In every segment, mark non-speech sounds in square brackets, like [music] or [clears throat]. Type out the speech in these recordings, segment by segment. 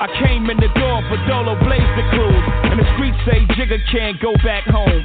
I came in the door for Dolo Blaze the cruise. And the streets say Jigga can't go back home.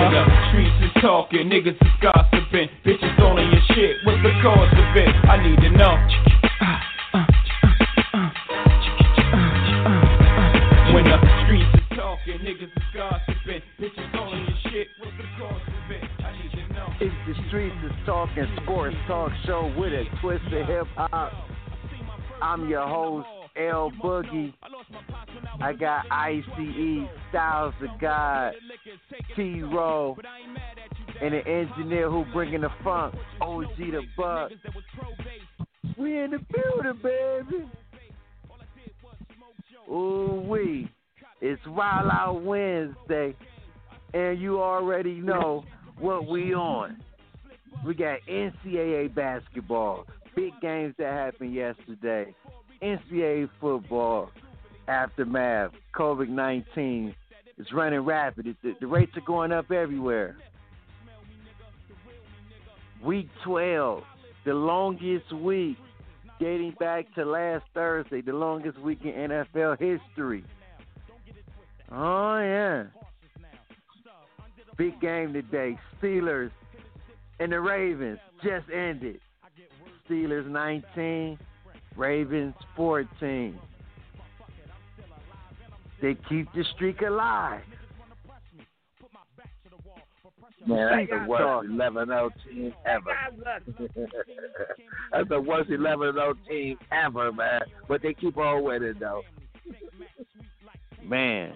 When the streets is talking, niggas is gossiping. Bitches calling your shit. What's the cause of it? I need to know. When the streets is talking, niggas is gossiping. Bitches calling your shit. What's the cause of it? I need to know. It's the streets is talking sports talk show with a twist of hip hop. I'm your host, L Boogie. I got ICE, Styles the God, T Row, and an engineer who bringing the funk, OG the Buck. We in the building, baby. Ooh wee. It's Wild Out Wednesday, and you already know what we on. We got NCAA basketball, big games that happened yesterday. NCAA football, aftermath, COVID 19 is running rapid. It, the, the rates are going up everywhere. Week 12, the longest week dating back to last Thursday, the longest week in NFL history. Oh, yeah. Big game today. Steelers and the Ravens just ended. Steelers 19, Ravens 14. They keep the streak alive. Man, that's the worst 11 0 team ever. [laughs] that's the worst 11 0 team ever, man. But they keep on winning, though. Man.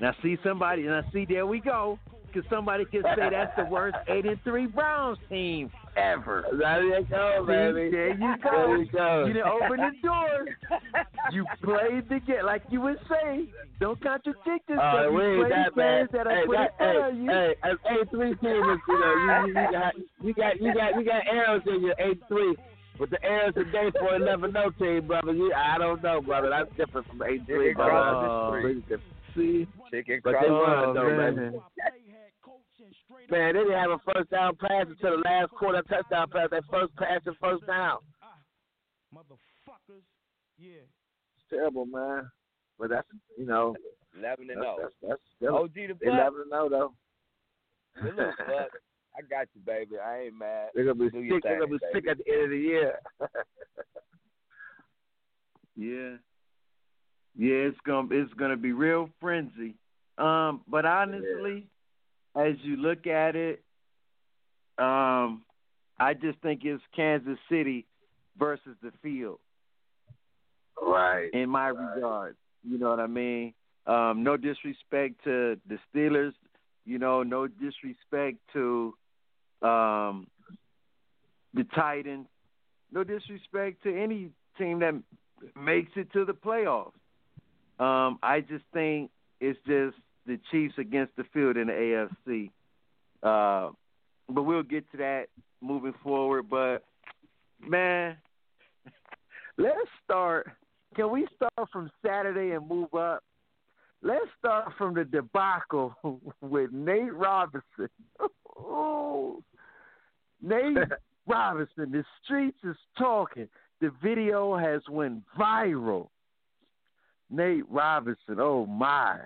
Now see somebody now see there we go. Cause somebody can say that's the worst [laughs] eight and three Browns team ever. There you go, See, baby. there you go. There you go. You done open the door. [laughs] You played the game, like you would say. Don't contradict yourself. Uh, you we ain't played that bad. games that Hey, that, in front hey, you. hey, an eight three team is you know you, you, you got you got you got you got arrows in your eight three. But the arrows today for eleven no team, brother. You, I don't know, brother. That's different from eight three, Chicken brother. cross That's really different. See, Chicken but they won though, man. Man, they didn't have a first down pass until the last quarter touchdown pass. That first pass and first down. Motherfuckers. Yeah. It's terrible, man. But that's you know Eleven and that's zero. that's, that's still OG the Buck. eleven and zero though. Salute, Buck. I got you, baby. I ain't mad. They're gonna be Do your sick. They're gonna thing, be sick at the end of the year. [laughs] Yeah. Yeah, it's gonna it's gonna be real frenzy. Um, but honestly, as you look at it, um, I just think it's Kansas City versus the field right. in my regard. You know what I mean? Um, no disrespect to the Steelers, you know, no disrespect to um, the Titans, no disrespect to any team that makes it to the playoffs. Um, I just think it's just the Chiefs against the field in the AFC. Uh, but we'll get to that moving forward. But man, [laughs] let's start. Can we start from Saturday and move up? Let's start from the debacle [laughs] with Nate Robinson. Oh, [laughs] Nate Robinson, the streets is talking. The video has went viral. Nate Robinson, oh my.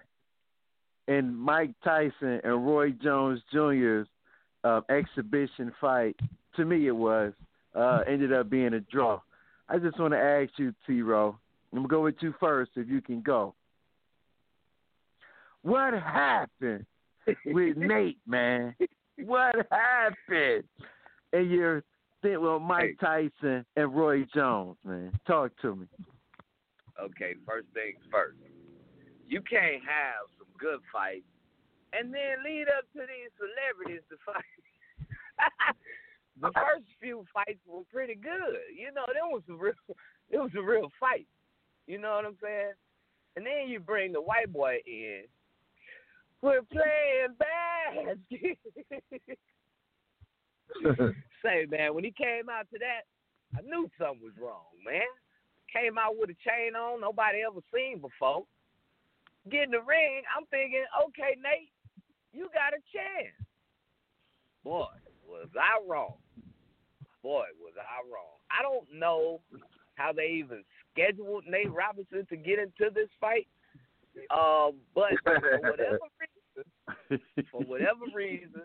And Mike Tyson and Roy Jones Jr.'s uh, exhibition fight, to me it was, uh, ended up being a draw. I just want to ask you, T Row, I'm going to go with you first if you can go. What happened with [laughs] Nate, man? What happened? And you're think well, Mike Tyson and Roy Jones, man. Talk to me. Okay, first things first. You can't have good fights and then lead up to these celebrities to fight. [laughs] the first few fights were pretty good. You know, there was a real [laughs] it was a real fight. You know what I'm saying? And then you bring the white boy in. We're playing basket. [laughs] Say, man, when he came out to that, I knew something was wrong, man. Came out with a chain on, nobody ever seen before. Get in the ring, I'm thinking, okay, Nate, you got a chance. Boy, was I wrong. Boy, was I wrong. I don't know how they even scheduled Nate Robinson to get into this fight. Um, but for whatever [laughs] reason, for whatever reason,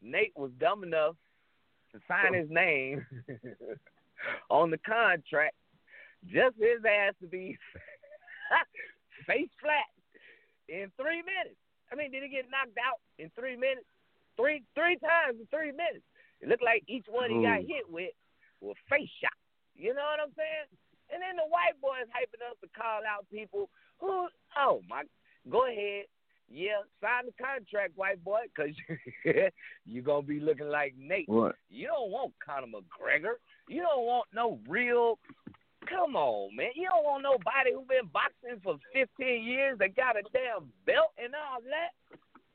Nate was dumb enough to sign his name [laughs] on the contract, just his ass to be [laughs] face flat in three minutes. I mean, did he get knocked out in three minutes? Three three times in three minutes. It looked like each one he got hit with was face shot. You know what I'm saying? And then the white boys hyping up to call out people who, oh my, go ahead, yeah, sign the contract, white boy, because [laughs] you're gonna be looking like Nate. What? You don't want Conor McGregor. You don't want no real. Come on, man. You don't want nobody who been boxing for 15 years that got a damn belt and all that.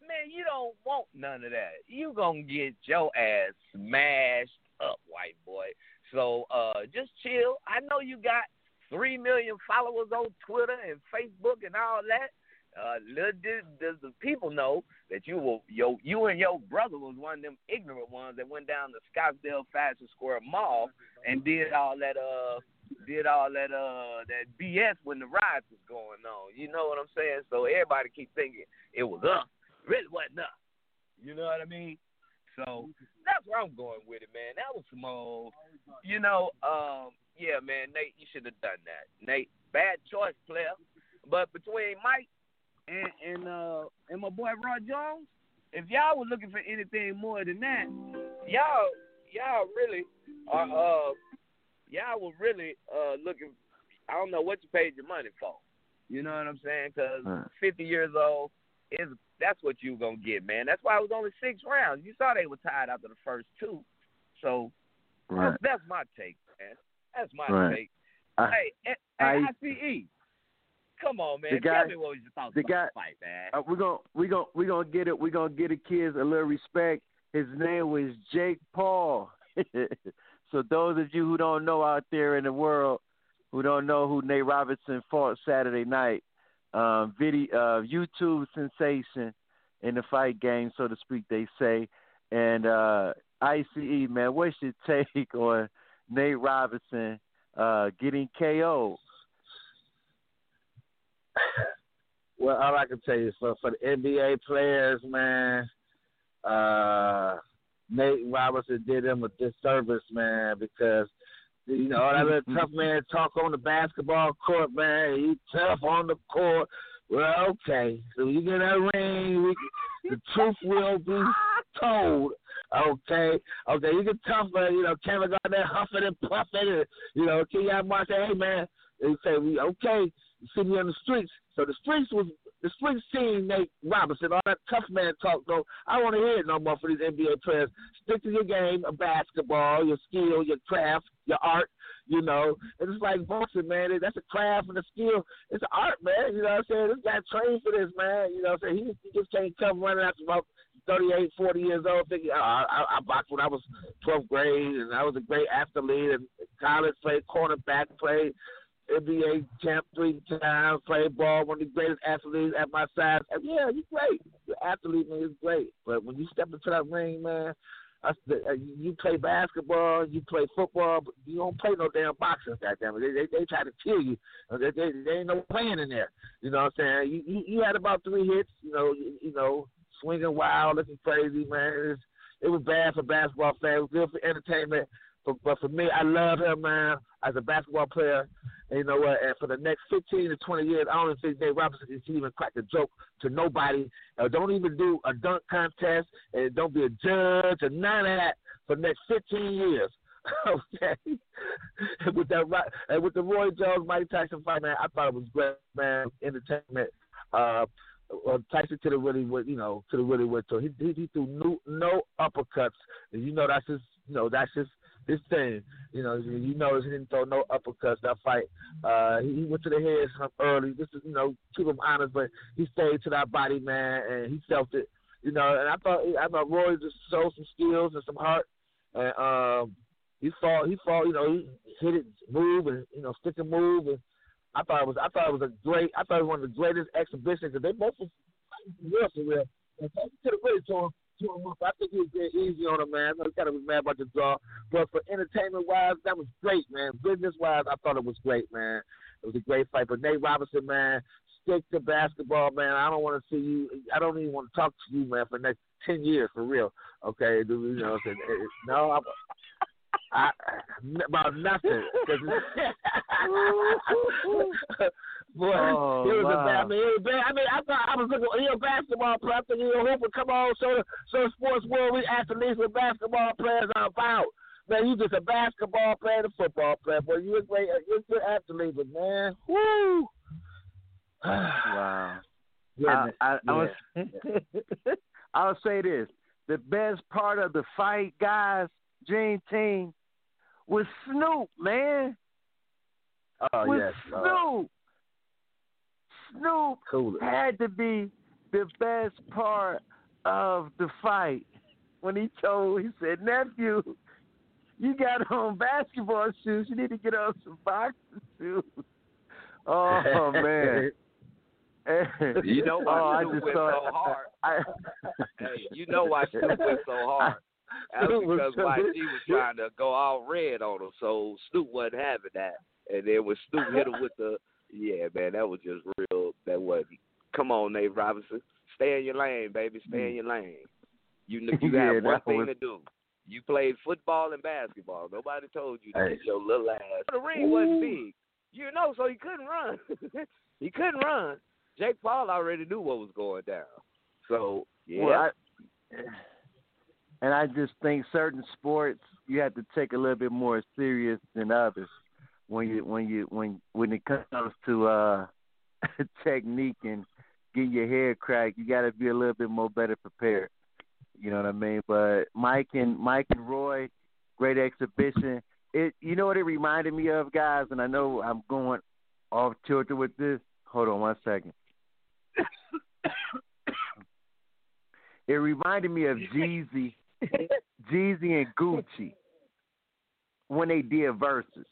Man, you don't want none of that. You gonna get your ass smashed up, white boy. So uh, just chill. I know you got three million followers on Twitter and Facebook and all that. Uh, little did, does the people know that you will, yo, you and your brother was one of them ignorant ones that went down to Scottsdale Fashion Square Mall and did all that, uh, did all that, uh, that BS when the riots was going on. You know what I'm saying? So everybody keep thinking it was us. Really wasn't us. You know what I mean? So that's where I'm going with it, man. That was some old, you know, um, yeah, man, Nate, you should have done that. Nate, bad choice, player. But between Mike and and uh and my boy Rod Jones, if y'all were looking for anything more than that, y'all y'all really are uh y'all were really uh looking. I don't know what you paid your money for. You know what I'm saying? Because Right. 50 years old is that's what you gonna get, man. That's why it was only six rounds. You saw they were tied after the first two. So Right. that's, that's my take, man. That's my Right. take. I- hey, I- ICE. Come on, man. The guy- Tell me what was your thoughts the about guy- the fight, man. Uh, we're gonna we gonna we gonna get it. We're gonna get the kids a little respect. His name was Jake Paul. [laughs] so those of you who don't know out there in the world, who don't know who Nate Robinson fought Saturday night, um, video uh, YouTube sensation in the fight game, so to speak, they say. And uh, ICE man, what's your [laughs] take on Nate Robinson uh, getting KO'd? Well, all I can tell you is for, for the NBA players, man, uh, Nate Robinson did him a disservice, man, because you know all that little [laughs] tough man talk on the basketball court, man. He tough on the court. Well, okay. So you get that ring, we, the truth will be told. Okay, okay, you get tough, man. You know, Kevin got there huffing and puffing, and you know, Kenyon Martin "Hey, man," they say, "We okay." You see me on the streets. So the streets was the streets seen Nate Robinson, all that tough man talk. Though I don't want to hear it no more for these NBA players. Stick to your game of basketball, your skill, your craft, your art. You know, and it's like boxing, man. That's a craft and a skill. It's an art, man. You know what I'm saying? This guy trained for this, man. You know what I'm saying? He, he just can't come running after about 38, 40 years old, thinking, oh, I, I boxed when I was 12th grade, and I was a great athlete, and college played cornerback, played NBA champ three times, played ball, one of the greatest athletes at my size. And yeah, you're great. The athlete, man, is great. But when you step into that ring, man, I, uh, you play basketball, you play football, but you don't play no damn boxing. Goddamn it, they, they they try to kill you. They, they, they ain't no playing in there. You know what I'm saying? You you, you had about three hits. You know you, you know swinging wild, looking crazy, man. It was, it was bad for basketball fans. Good for entertainment. But, but for me, I love him, man, as a basketball player. And you know what? And for the next 15 to 20 years, I don't think Dave Robinson can even crack a joke to nobody. Or don't even do a dunk contest. And don't be a judge or none of that for the next 15 years. [laughs] okay. [laughs] with that, and with the Roy Jones Mike Tyson fight, man, I thought it was great, man. Entertainment. Uh, Tyson could have really went, you know, could have really went to. He, he he threw no, no uppercuts, and you know that's his, you know that's his his thing. You know, you know he didn't throw no uppercuts that fight. Uh, he, he went to the head some early. This is you know keep him honest, but he stayed to that body, man, and he felt it. You know, and I thought I thought Roy just showed some skills and some heart, and um, he fought he fought. You know, he hit it, move, and you know stick and move, and I thought it was I thought it was a great I thought it was one of the greatest exhibitions because they both were real for real. And could have really tore him, tore him. I think he was getting easy on him, man. He kind of was mad about the draw, but for entertainment wise, that was great, man. Business wise, I thought it was great, man. It was a great fight. But Nate Robinson, man, stick to basketball, man. I don't want to see you. I don't even want to talk to you, man, for the next ten years, for real. Okay, you know, I'm saying? Eh, eh, no, I'm, I, about nothing. [laughs] Boy, oh, he was wow. a bad man. He was bad. I mean, I thought I was looking. He a basketball player. I think he a hooper. Come on, show the sports world we athletes with basketball players are about. Man, you just a basketball player, and a football player. Boy, you a great, you a good athlete, but man, whoo. [sighs] wow. I, I, I was, [laughs] I'll say this: the best part of the fight, guys, Dream Team, was Snoop, man. Oh with yes, Snoop. Uh, Snoop cool. had to be the best part of the fight when he told he said, "Nephew, you got on basketball shoes. You need to get on some boxing shoes." Oh man. [laughs] [laughs] you know why oh, Snoop went so hard. I, hey, you know why Snoop went so [laughs] hard. That's because YG was trying to go all red on him, so Snoop wasn't having that. And then when Snoop hit him with the, yeah, man, that was just real. That wasn't. Come on, Nate Robinson, stay in your lane, baby. Stay in your lane. You [laughs] you yeah, have one thing was... to do. You played football and basketball. Nobody told you to hey. get your little ass. The ring wasn't big, you know, so he couldn't run. [laughs] he couldn't run. Jake Paul already knew what was going down. So yeah. Well, I, and I just think certain sports you have to take a little bit more serious than others when you when you when when it comes to uh [laughs] technique and getting your hair cracked. You got to be a little bit more better prepared. You know what I mean? But Mike and Mike and Roy, great exhibition. It you know what it reminded me of, guys, and I know I'm going off tilted with this. Hold on one second. [coughs] it reminded me of Jeezy [laughs] Jeezy and Gucci when they did verses.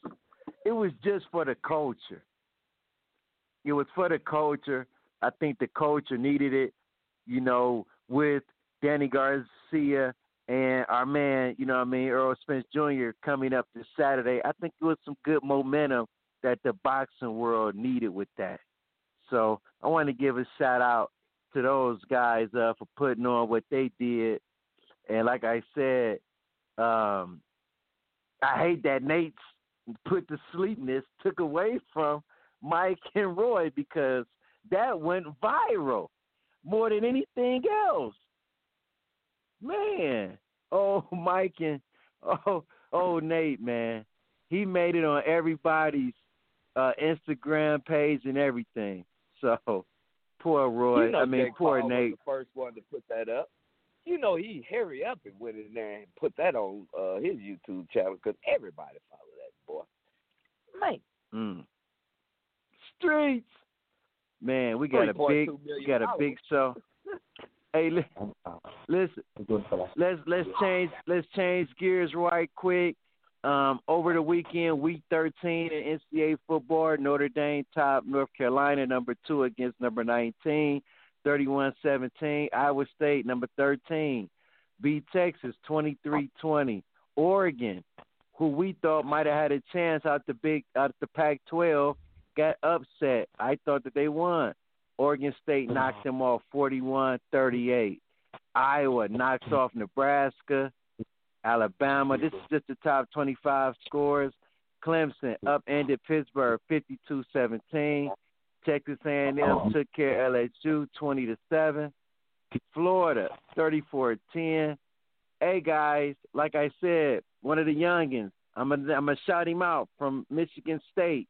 It was just for the culture. It was for the culture. I think the culture needed it, you know, with Danny Garcia and our man, you know what I mean, Errol Spence Jr. coming up this Saturday. I think it was some good momentum that the boxing world needed with that. So I want to give a shout out to those guys uh, for putting on what they did And like I said, um, I hate that Nate's put the sleepness took away from Mike and Roy because that went viral more than anything else. Man, oh [laughs] Mike and oh oh Nate, man, he made it on everybody's uh, Instagram page and everything. So poor Roy. You know I mean, Jake poor Paul Nate. Was the first one to put that up. You know he hurry up and went in there and put that on uh, his YouTube channel because everybody follow that boy. Man, Mm. Streets. Man, we got a big we got a big show. Hey, li- listen, let's let's change let's change gears right quick. Um, over the weekend, week 13 in NCAA football, Notre Dame top North Carolina number two against number 19, 31-17. Iowa State number 13 beat Texas 23-20. Oregon, who we thought might have had a chance out the big out the Pac-12, got upset. I thought that they won. Oregon State uh-huh. knocked them off 41-38. Iowa knocks hmm. off Nebraska. Alabama. This is just the top 25 scores. Clemson upended Pittsburgh 52-17. Texas A&M uh-huh. took care of LSU 20 to 7. Florida 34-10. Hey guys, like I said, one of the youngins. I'm gonna I'm gonna shout him out from Michigan State.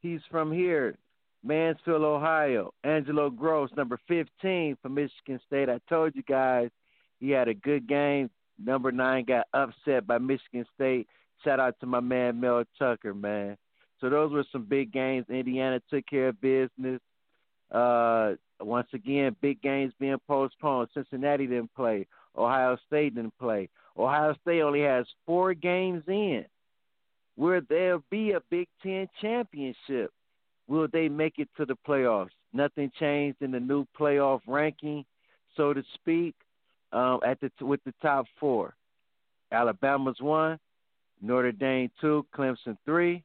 He's from here, Mansfield, Ohio. Angelo Grose, number 15 for Michigan State. I told you guys he had a good game. Number nine got upset by Michigan State. Shout out to my man Mel Tucker, man. So those were some big games. Indiana took care of business. Uh, once again, big games being postponed. Cincinnati didn't play. Ohio State didn't play. Ohio State only has four games in where there'll be a Big Ten championship. Will they make it to the playoffs? Nothing changed in the new playoff ranking, so to speak. Um, at the with the top four, Alabama's one, Notre Dame two, Clemson three,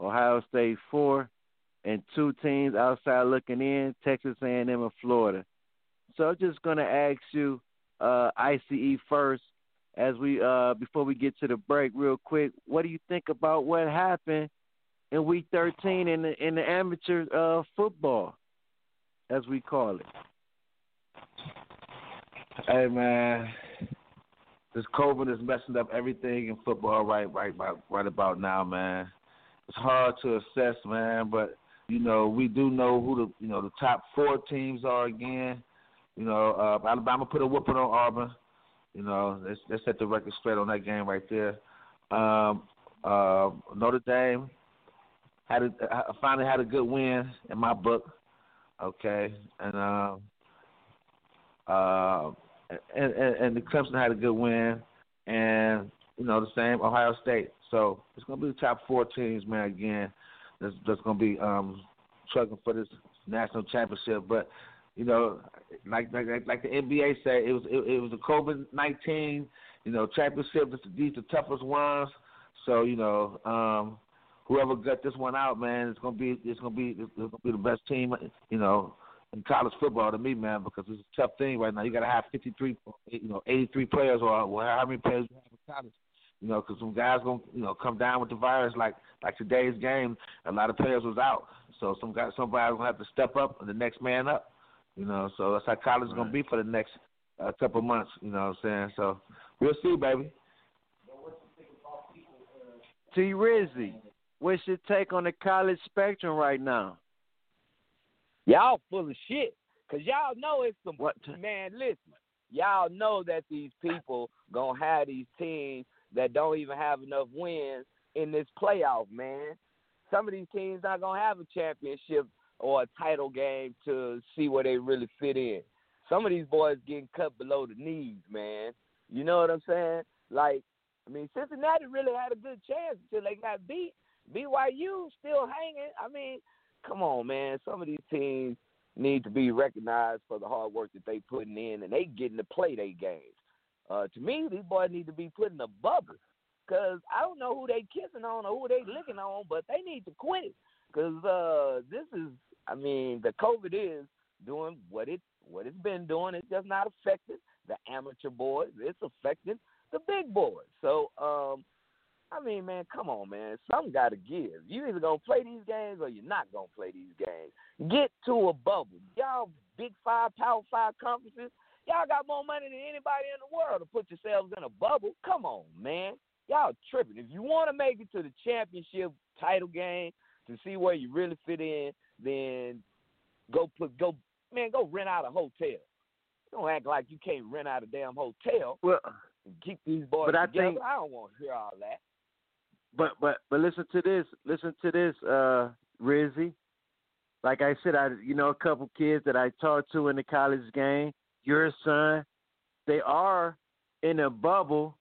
Ohio State four, and two teams outside looking in, Texas A&M and Florida. So I'm just gonna ask you, uh, ICE first, as we uh, before we get to the break, real quick. What do you think about what happened in Week 13 in the in the amateur uh, football, as we call it? Hey man, this COVID is messing up everything in football right right right, right about now, man. It's hard to assess, man, but you know we do know who the you know the top four teams are again. You know, uh, Alabama put a whooping on Auburn. You know, let's set the record straight on that game right there. Um, uh, Notre Dame had a, uh, finally had a good win in my book. Okay, and um, uh, and, and and the Clemson had a good win, and you know the same Ohio State. So it's gonna be the top four teams, man. Again, that's that's gonna be um struggling for this national championship. But you know, like like like the NBA say, it was it, it was the COVID nineteen, you know, championship. These the toughest ones. So you know, um, whoever got this one out, man, it's gonna be it's gonna be it's gonna be the best team, you know, in college football to me, man, because it's a tough thing right now. You got to have 53, you know, 83 players or well, how many players you have in college. You know, because some guys gonna you know come down with the virus like like today's game. A lot of players was out, so some guys somebody's gonna have to step up and the next man up. You know, so that's how college is gonna be for the next uh, couple months. You know what I'm saying? So we'll see, baby. T. Rizzy, what's your take on the college spectrum right now? Y'all full of shit. Cause y'all know it's some What? man, listen. Y'all know that these people gonna have these teams that don't even have enough wins in this playoff, man. Some of these teams not gonna have a championship or a title game to see where they really fit in. Some of these boys getting cut below the knees, man. You know what I'm saying? Like, I mean, Cincinnati really had a good chance until they got beat. BYU still hanging. I mean, come on, man. Some of these teams need to be recognized for the hard work that they putting in, and they getting to play their games. Uh, to me, these boys need to be put in a bubble, cause I don't know who they kissing on or who they licking on, but they need to quit it, cause uh, this is, I mean, the COVID is doing what it what it's been doing. It's just not affecting the amateur boys. It's affecting the big boys. So, um, I mean, man, come on, man. Something got to give. You either gonna play these games or you're not gonna play these games. Get to a bubble. Y'all big five, power five conferences. Y'all got more money than anybody in the world to put yourselves in a bubble. Come on, man. Y'all tripping. If you want to make it to the championship title game to see where you really fit in, then go put go man, go rent out a hotel. Don't act like you can't rent out a damn hotel. Well, and keep these boys but I together. think- I don't want to hear all that. But but but listen to this. Listen to this, uh, Rizzy. Like I said, I you know a couple kids that I talked to in the college game. Your son, they are in a bubble,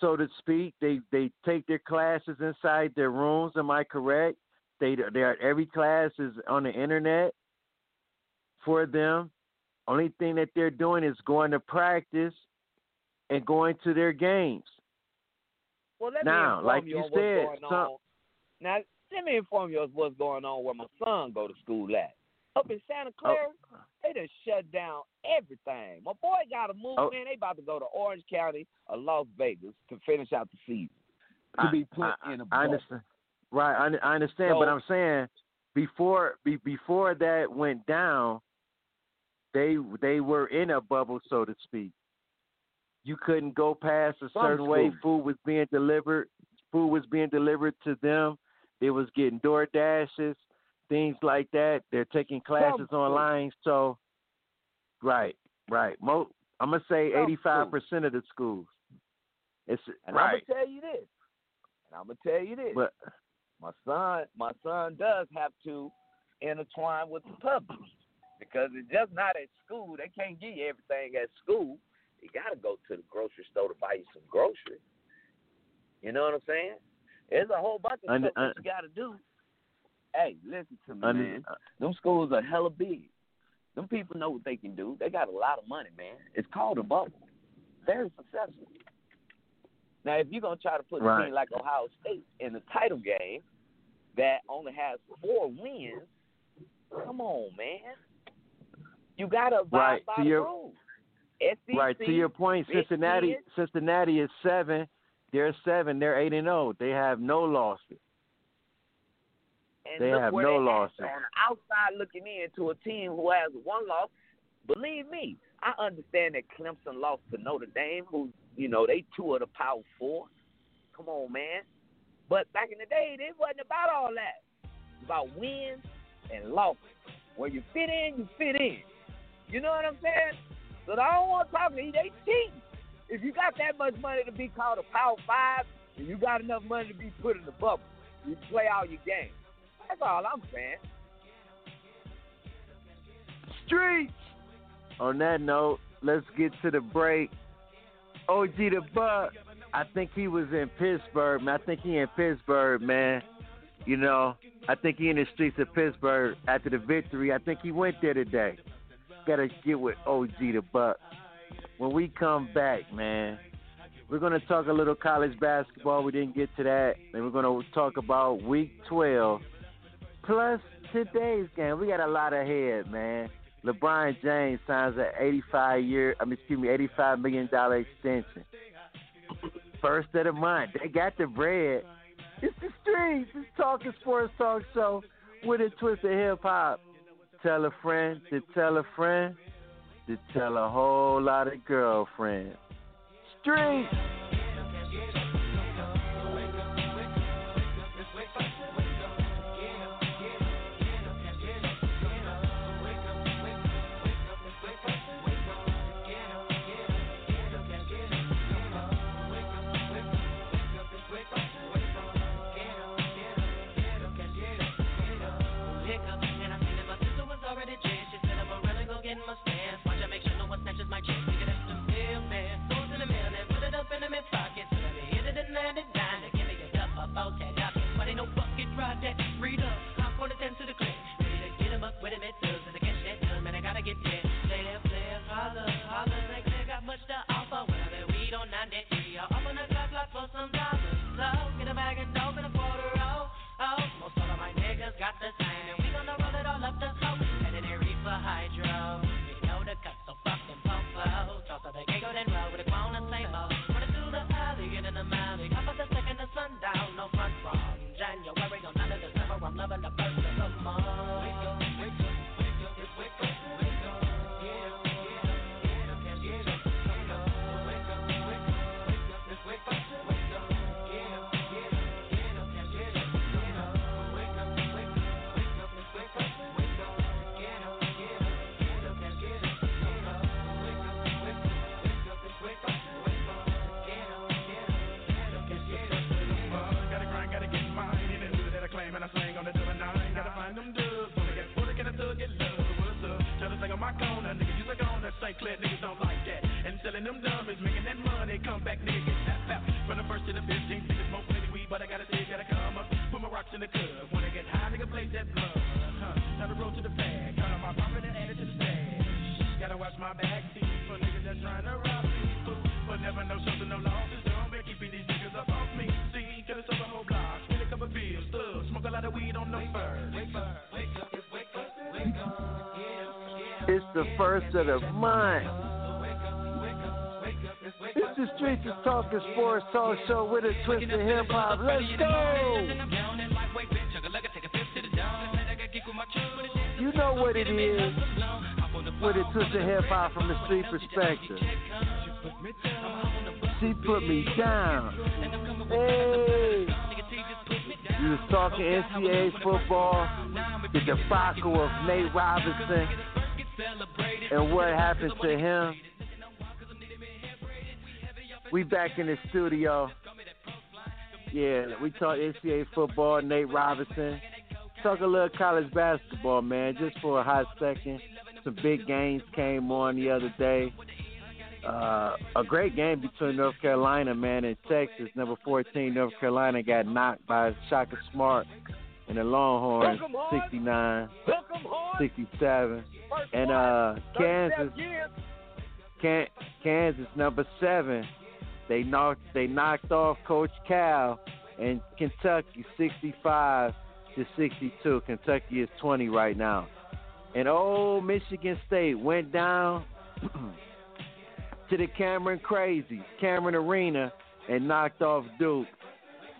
so to speak. They they take their classes inside their rooms. Am I correct? They they are every class is on the internet for them. Only thing that they're doing is going to practice and going to their games. Well, let Now, me inform like you, you said, some-. Now, let me inform you of what's going on where my son go to school at. Up in Santa oh. Clara, they done shut down everything. My boy got to move, Oh. man. They about to go to Orange County or Las Vegas to finish out the season. To I- be put I, in a I bubble. understand. Right, I, I understand, but I'm saying before be, before that went down, they they were in a bubble, so to speak. You couldn't go past a Some certain way. Food was being delivered. Food was being delivered to them. They was getting door dashes, things like that. They're taking classes online. So, right, right. Mo, I'm gonna say 85 percent of the schools. It's And right, I'm gonna tell you this. And I'm gonna tell you this. but my son, my son does have to intertwine with the public because it's just not at school. They can't give you everything at school. You got to go to the grocery store to buy you some groceries. You know what I'm saying? There's a whole bunch of stuff that you got to do. Hey, listen to me, man. Uh, Them schools are hella big. Them people know what they can do. They got a lot of money, man. It's called a bubble. Very successful. Now, if you're gonna try to put a team like Ohio State in the title game that only has four wins, come on, man. You gotta abide Right, by to the your- rules. SEC, Right to your point, Cincinnati. Cincinnati is seven. They're seven. They're eight and zero. They have no losses. And they have no losses. On the outside looking in to a team who has one loss, believe me, I understand that Clemson lost to Notre Dame, who you know they two of the Power Four. Come on, man. But back in the day, it wasn't about all that. It's about wins and losses. Where you fit in, you fit in. You know what I'm saying? So I don't want to talk to you. They cheating. If you got that much money to be called a Power Five, and you got enough money to be put in the bubble, you play all your games. That's all I'm saying. Streets. On that note, let's get to the break. OG the Buck. I think he was in Pittsburgh, man. I think he in Pittsburgh, man. You know, I think he in the streets of Pittsburgh after the victory. I think he went there today. Gotta get with OG the Buck. When we come back, man, we're gonna talk a little college basketball. We didn't get to that. And we're gonna talk about week twelve. Plus today's game. We got a lot ahead, man. LeBron James signs an 85 year, I mean, excuse me, 85 million dollar extension. First of the month. They got the bread. It's the streets. It's Talking Sports Talk Show with a twist of hip hop. Tell a friend to tell a friend to tell a whole lot of girlfriends. Streets. into the clip. Ready to get him up with him, it the First of the month. It's the Streets of Talking Sports Talk Show with a twist of hip hop. Let's go! You know what it is with a twist of hip hop from the street perspective. She put me down. Hey! You was talking NCAA football, the debacle of Nate Robinson, and what happened to him. We back in the studio. Yeah, we talk NCAA football, Nate Robinson. Talk a little college basketball, man, just for a hot second. Some big games came on the other day. Uh, a great game between North Carolina, man, and Texas. Number 14, North Carolina got knocked by Shaka Smart and the Longhorns, 69, 67. And uh, Kansas, Can- Kansas, number seven, they knocked they knocked off Coach Cal and Kentucky 65 to 62. Kentucky is 20 right now. And old Michigan State went down [clears throat] to the Cameron Crazy, Cameron Arena, and knocked off Duke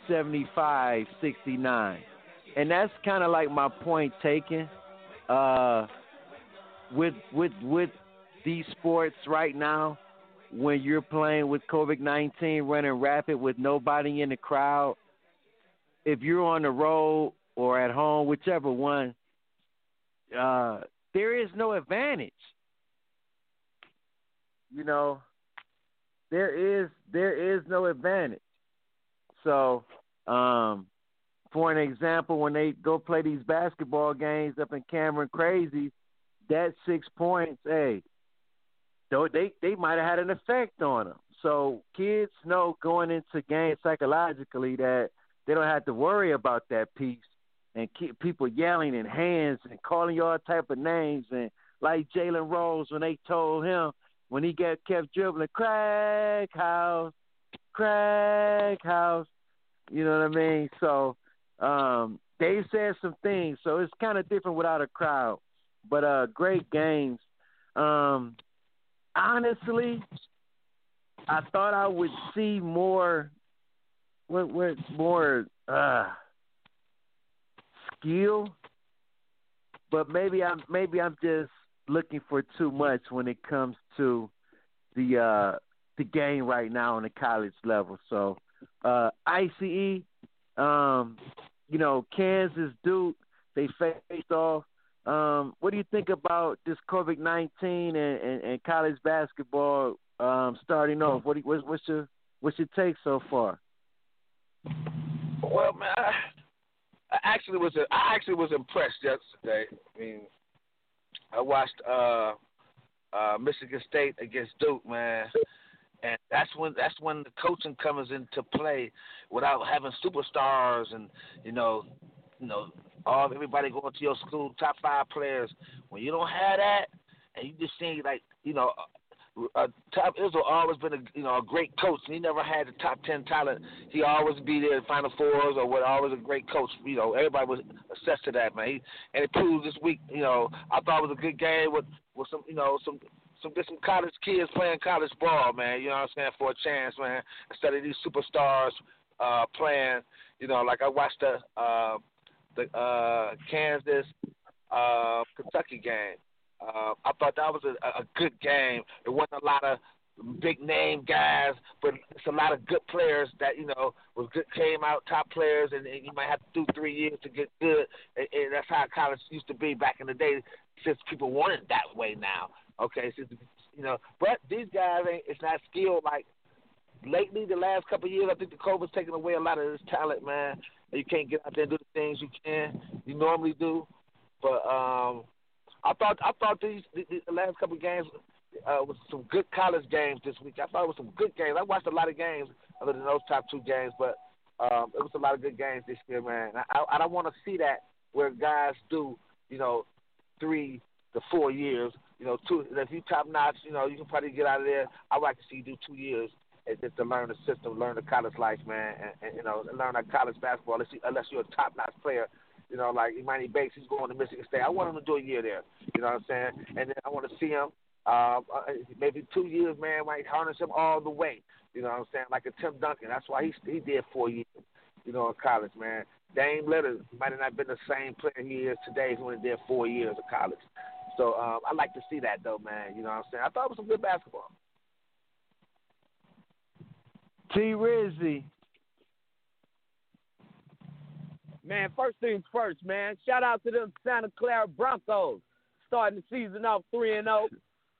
75 69. And that's kind of like my point taken. Uh, with with with these sports right now, when you're playing with COVID nineteen running rapid with nobody in the crowd, if you're on the road or at home, whichever one, uh, there is no advantage. You know, there is there is no advantage. So, um, for an example, when they go play these basketball games up in Cameron Crazy, that six points, hey, they they might have had an effect on them. So kids know going into games psychologically that they don't have to worry about that piece and keep people yelling and hands and calling you all type of names and like Jalen Rose when they told him when he got kept dribbling crack house, crack house. You know what I mean? So um they said some things, so it's kind of different without a crowd. But uh great games. Um honestly, I thought I would see more what what more uh skill, but maybe I'm maybe I'm just looking for too much when it comes to the uh the game right now on the college level. So uh ICE, um, you know, Kansas Duke, they faced off. Um, what do you think about this COVID nineteen and, and, and college basketball um, starting off? What you, what's, what's your what's your take so far? Well, man, I, I actually was I actually was impressed yesterday. I mean, I watched uh, uh, Michigan State against Duke, man, and that's when that's when the coaching comes into play without having superstars and you know, you know, all everybody going to your school, top five players. When you don't have that, and you just see like you know, uh, Tom Izzo always been a you know a great coach, and he never had the top ten talent. He always be there in Final Fours or what. Always a great coach. You know, everybody was assessed to that man. He, and it proved this week. You know, I thought it was a good game with with some you know some. Some get some college kids playing college ball, man. You know what I'm saying for a chance, man. Instead of these superstars uh, playing, you know, like I watched the uh, the uh, Kansas uh, Kentucky game. Uh, I thought that was a, a good game. It wasn't a lot of big name guys, but it's a lot of good players that you know was good came out top players, and, and you might have to do three years to get good. And, and that's how college used to be back in the day. Since people want it that way now, okay, since, you know. But these guys ain't. It's not skilled like lately. The last couple of years, I think the COVID's taken away a lot of this talent, man. You can't get out there and do the things you can you normally do. But um, I thought I thought these the, last couple of games uh, was some good college games this week. I thought it was some good games. I watched a lot of games other than those top two games, but Um, it was a lot of good games this year, man. I, I don't want to see that where guys do, you know, three to four years. You know, two. If you top notch, you know, you can probably get out of there. I would like to see you do two years just to learn the system, learn the college life, man, and, and you know, learn that college basketball. Unless, you, unless you're a top notch player, you know, like Emoni Bates, he's going to Michigan State. I want him to do a year there. You know what I'm saying? And then I want to see him. Uh, uh, maybe two years, man, might harness him all the way. You know what I'm saying? Like a Tim Duncan. That's why he he did four years. You know, in college, man. Dame Lillard might have not been the same player he is today when he did four years of college. So um, I like to see that though, man. You know what I'm saying? I thought it was some good basketball. T Rizzy. Man, first things first, man. Shout out to them Santa Clara Broncos starting the season off three and zero.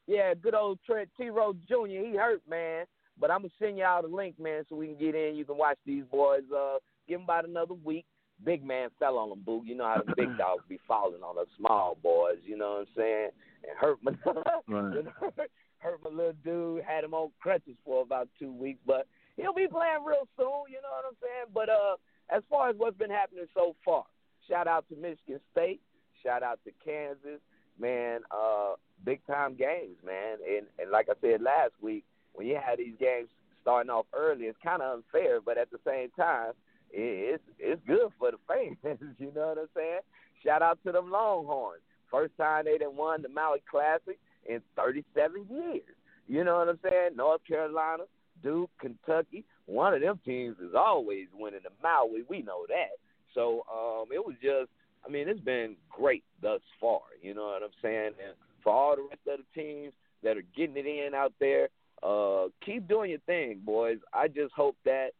Yeah, good old Trent T. Rose Jr. He hurt, man. But I'm gonna send y'all a link, man, so we can get in. You can watch these boys. Uh, give them about another week. Big man fell on them, boo. You know how the big [clears throat] dogs be falling on us small boys. You know what I'm saying? And hurt my [laughs] Right. [laughs] hurt my little dude. Had him on crutches for about two weeks, but he'll be playing real soon. You know what I'm saying? But uh, as far as what's been happening so far, shout out to Michigan State. Shout out to Kansas. Man, uh, big time games, man. And and like I said last week, when you had these games starting off early, it's kind of unfair, but at the same time, it's it's good for the fans. [laughs] you know what I'm saying? Shout out to them Longhorns. First time they done won the Maui Classic in 37 years. You know what I'm saying? North Carolina, Duke, Kentucky. One of them teams is always winning the Maui. We know that. So um, it was just, I mean, it's been great thus far. You know what I'm saying? And for all the rest of the teams that are getting it in out there, uh, keep doing your thing, boys. I just hope that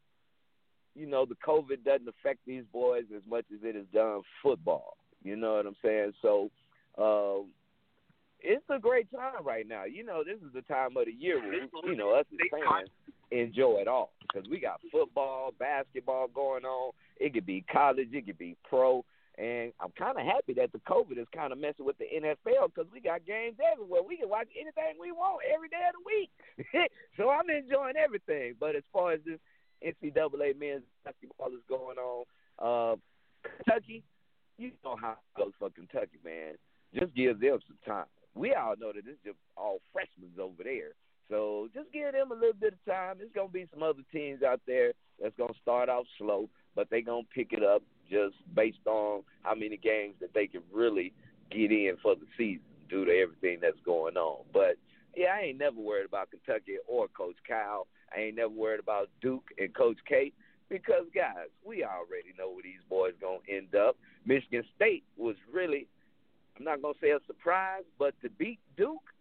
you know the COVID doesn't affect these boys as much as it has done football. You know what I'm saying? So um, it's a great time right now. You know, this is the time of the year where you know us as fans enjoy it all because we got football, basketball going on. It could be college, it could be pro. And I'm kind of happy that the COVID is kind of messing with the NFL because we got games everywhere. We can watch anything we want every day of the week. [laughs] so I'm enjoying everything. But as far as this NCAA men's basketball is going on, uh, Kentucky, you know how it goes for Kentucky, man. Just give them some time. We all know that it's just all freshmen over there. So just give them a little bit of time. There's gonna be some other teams out there that's gonna start off slow, but they gonna pick it up just based on how many games that they can really get in for the season due to everything that's going on. But yeah, I ain't never worried about Kentucky or Coach Cal. I ain't never worried about Duke and Coach K because guys, we already know where these boys gonna end up. Michigan State was really I'm not gonna say a surprise, but to beat Duke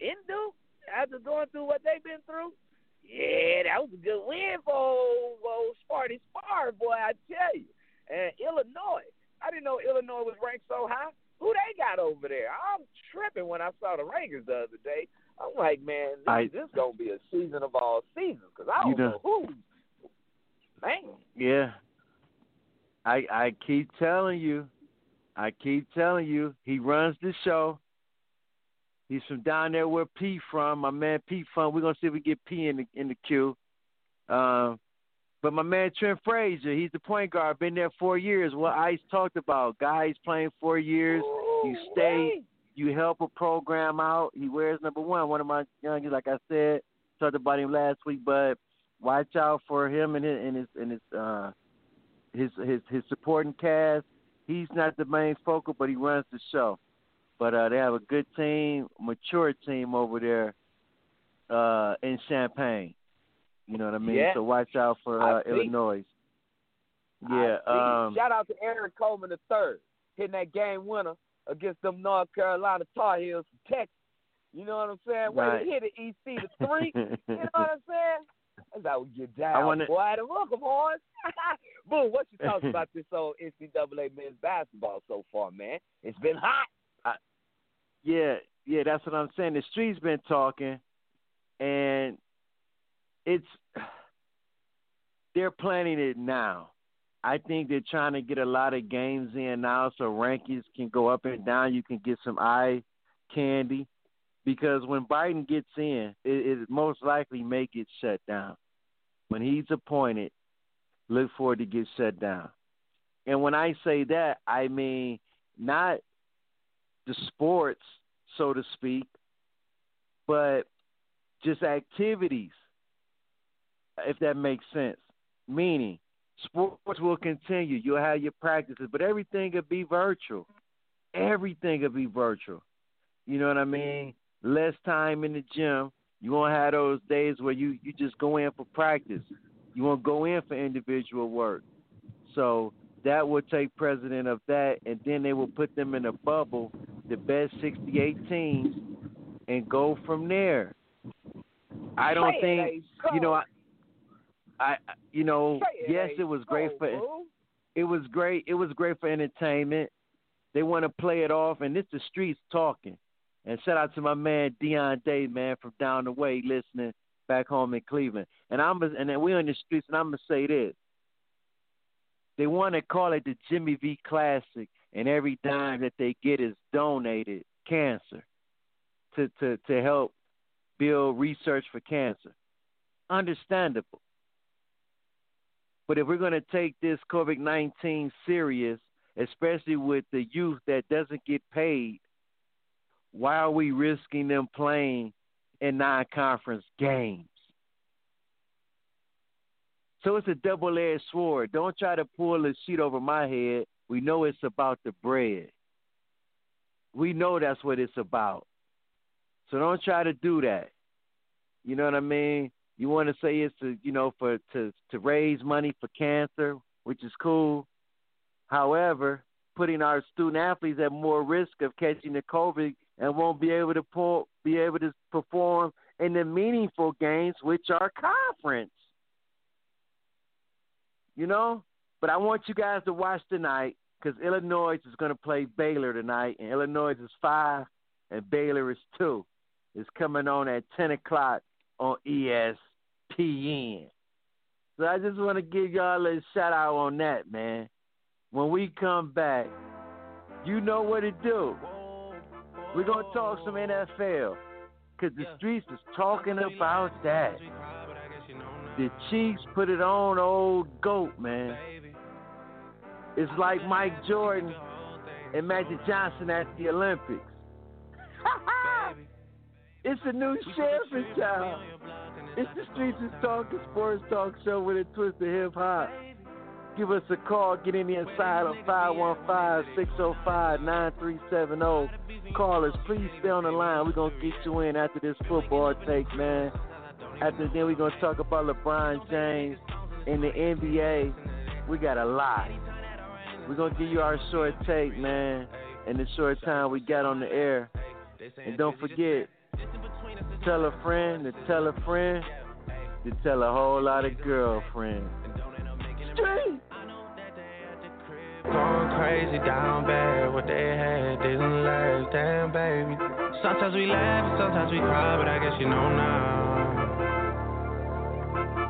in Duke after going through what they've been through, yeah, that was a good win for old, old Sparty Spar, boy, I tell you. And Illinois, I didn't know Illinois was ranked so high. Who they got over there? I'm tripping when I saw the rankings the other day. I'm like, man, this, I- this gonna be a season of all seasons because I don't know- know who. Man, Yeah. I I keep telling you. I keep telling you. He runs the show. He's from down there where P from. My man P from. We're gonna see if we get P in the in the queue. Um but my man Trent Frazier, he's the point guard, been there four years. What Ice talked about. Guys playing four years. You stay you help a program out. He wears number one. One of my youngest, like I said, talked about him last week. But watch out for him and his and his and his uh, his his his supporting cast. He's not the main focal, but he runs the show. But uh, they have a good team, mature team over there uh, in Champaign. You know what I mean? Yeah. So watch out for uh. Illinois. Yeah. Um, Shout out to Eric Coleman the third, hitting that game winner against them North Carolina Tar Heels from Texas. You know what I'm saying? Right. to hit it, EC to [laughs] three. you know what I'm saying? That's how we get down, wanna- boy. The welcome horns. [laughs] Boom, what you talking [laughs] about this old NCAA men's basketball so far, man? It's been hot. Yeah, yeah, that's what I'm saying. The streets been talking, and it's they're planning it now. I think they're trying to get a lot of games in now, so rankings can go up and down. You can get some eye candy, because when Biden gets in, it, it most likely may get shut down. When he's appointed, look for it to get shut down. And when I say that, I mean not the sports, so to speak, but just activities, if that makes sense. Meaning, sports will continue. You'll have your practices, but everything will be virtual. Everything will be virtual. You know what I mean? Less time in the gym. You won't have those days where you, you just go in for practice. You won't go in for individual work. So that will take precedent of that, and then they will put them in a bubble, the best 68 teams, and go from there. I don't think you know. I, I you know, it yes, it was great for it was great. It was great for entertainment. They want to play it off, and it's the streets talking. And shout out to my man Dion Day, man, from down the way, listening back home in Cleveland. And I'm and then we're on the streets, and I'm gonna say this: they want to call it the Jimmy V Classic, and every dime that they get is donated cancer to to to help build research for cancer. Understandable. But if we're going to take this COVID 19 serious, especially with the youth that doesn't get paid, why are we risking them playing in non conference games? So it's a double edged sword. Don't try to pull a sheet over my head. We know it's about the bread. We know that's what it's about. So don't try to do that. You know what I mean? You want to say it's to, you know, for to to raise money for cancer, which is cool. However, putting our student athletes at more risk of catching the COVID and won't be able to pull, be able to perform in the meaningful games, which are conference. You know, but I want you guys to watch tonight because Illinois is going to play Baylor tonight, and Illinois is five, and Baylor is two. It's coming on at ten o'clock on E ESPN. So I just want to give y'all a shout out on that, man. When we come back, you know what to do. We're going to talk some NFL because the streets is talking about that. The Chiefs put it on old GOAT, man. It's like Mike Jordan and Magic Johnson at the Olympics. [laughs] it's a new sheriff in town. It's the Streets is Talking Sports Talk Show with a twist of hip hop. Give us a call. Get in the inside of 515-605-9370. Call us. Please stay on the line. We're going to get you in after this football take, man. After then, we're going to talk about LeBron James and the NBA. We got a lot. We're going to give you our short take, man, in the short time we got on the air. And don't forget, tell a friend to tell a friend to tell a whole lot of girlfriends. Straight. Going crazy down bad, what they had didn't last, damn baby. Sometimes we laugh, sometimes we cry, but I guess you know now,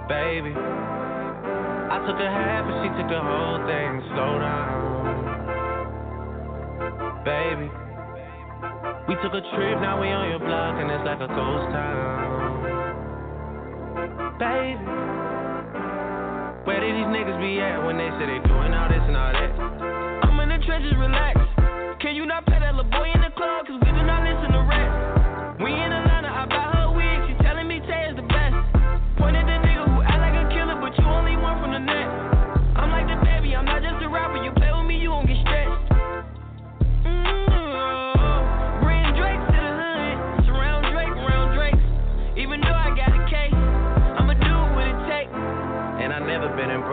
baby. I took a half and she took the whole thing. Slow down, baby. We took a trip, now we on your block and it's like a ghost town, baby. Where did these niggas be at when they say they doing all this and all that? I'm in the trenches, relax. Can you not pay that little boy in the club? Cause we do not listen to rap. We in Atlanta,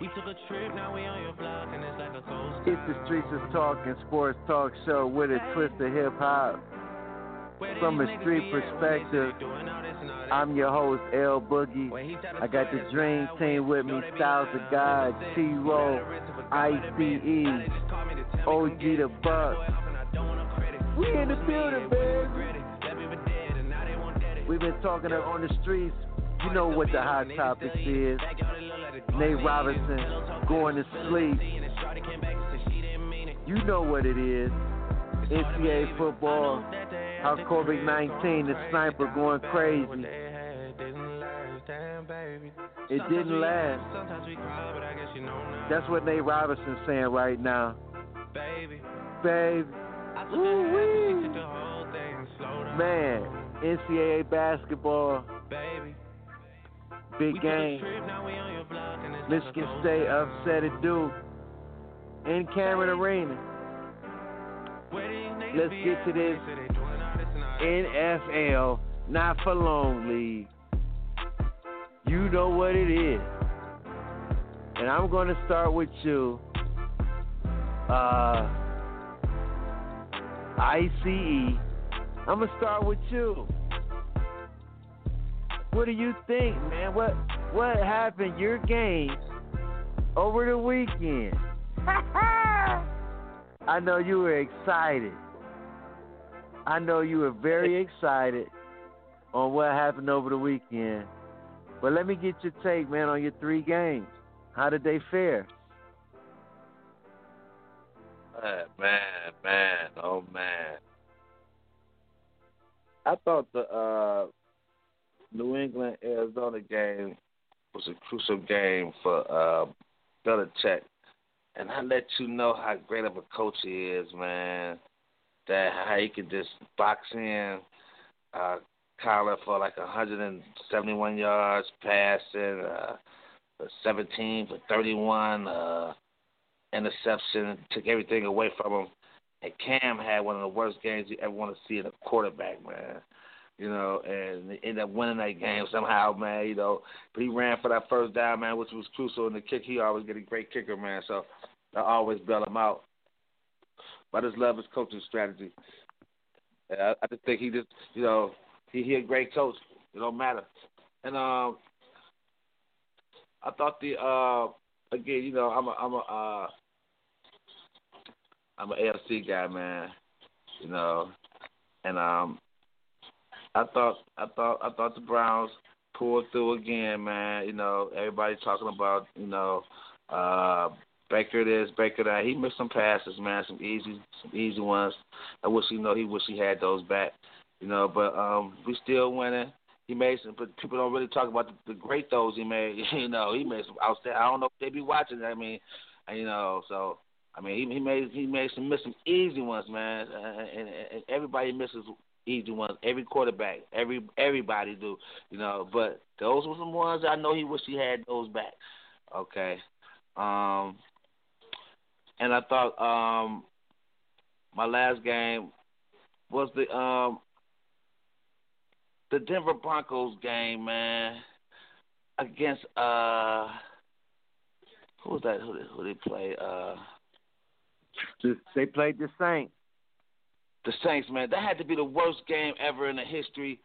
We took a trip, now we on your block and it's like a ghost. It's the Streets is Talking Sports Talk Show with a twist of hip hop. from a street perspective. I'm your host, El-Boogie. I got the Dream Team with me, Styles of God, T-Ro, ICE, OG the Buck. We in the building, baby. We've been talking on the streets. You know what the hot topics is. Nate Robinson going to sleep. You know what it is. NCAA football, how COVID 19, the sniper going crazy. It didn't last. That's what Nate Robinson's saying right now. Baby. Woo-wee. Man, NCAA basketball. Big game. Michigan State upset at Duke in Cameron Arena. Let's get to this NFL Not for Long League. You know what it is. And I'm going to start with you. Uh, ICE. I'm going to start with you. What do you think, man? What what happened your game over the weekend? [laughs] I know you were excited. I know you were very excited on what happened over the weekend. But let me get your take, man, on your three games. How did they fare? Man, man, man, oh man. I thought the uh, New England Arizona game was a crucial game for uh, Belichick, and I let you know how great of a coach he is, man. That how he could just box in uh, Kyler for like 171 yards passing, uh, 17 for 31, uh, interception, took everything away from him. And Cam had one of the worst games you ever want to see in a quarterback, man. You know, and end up winning that game somehow, man. You know, but he ran for that first down, man, which was crucial. And the kick, he always get a great kicker, man. So I always bail him out. But I just love his coaching strategy. I, I just think he just, you know, he he a great coach. It don't matter. And um, I thought the uh again, you know, I'm a I'm a uh I'm an AFC guy, man. You know, and um, I thought I thought I thought the Browns pulled through again, man. You know, everybody talking about you know uh Baker this, Baker that. He missed some passes, man, some easy some easy ones. I wish you know he wish he had those back. You know, but um we still winning. He made some, but people don't really talk about the, the great throws he made. [laughs] You know, he made some outstanding. I don't know if they be watching. I mean, you know, so I mean, he, he made he made some miss some easy ones, man, and, and, and everybody misses easy one Every quarterback, every everybody do, you know. But those were some ones I know he wish he had those back. Okay, um, and I thought um, my last game was the um, the Denver Broncos game, man, against uh, who was that? Who they, who they play? Uh they played the Saints. The Saints, man, that had to be the worst game ever in the history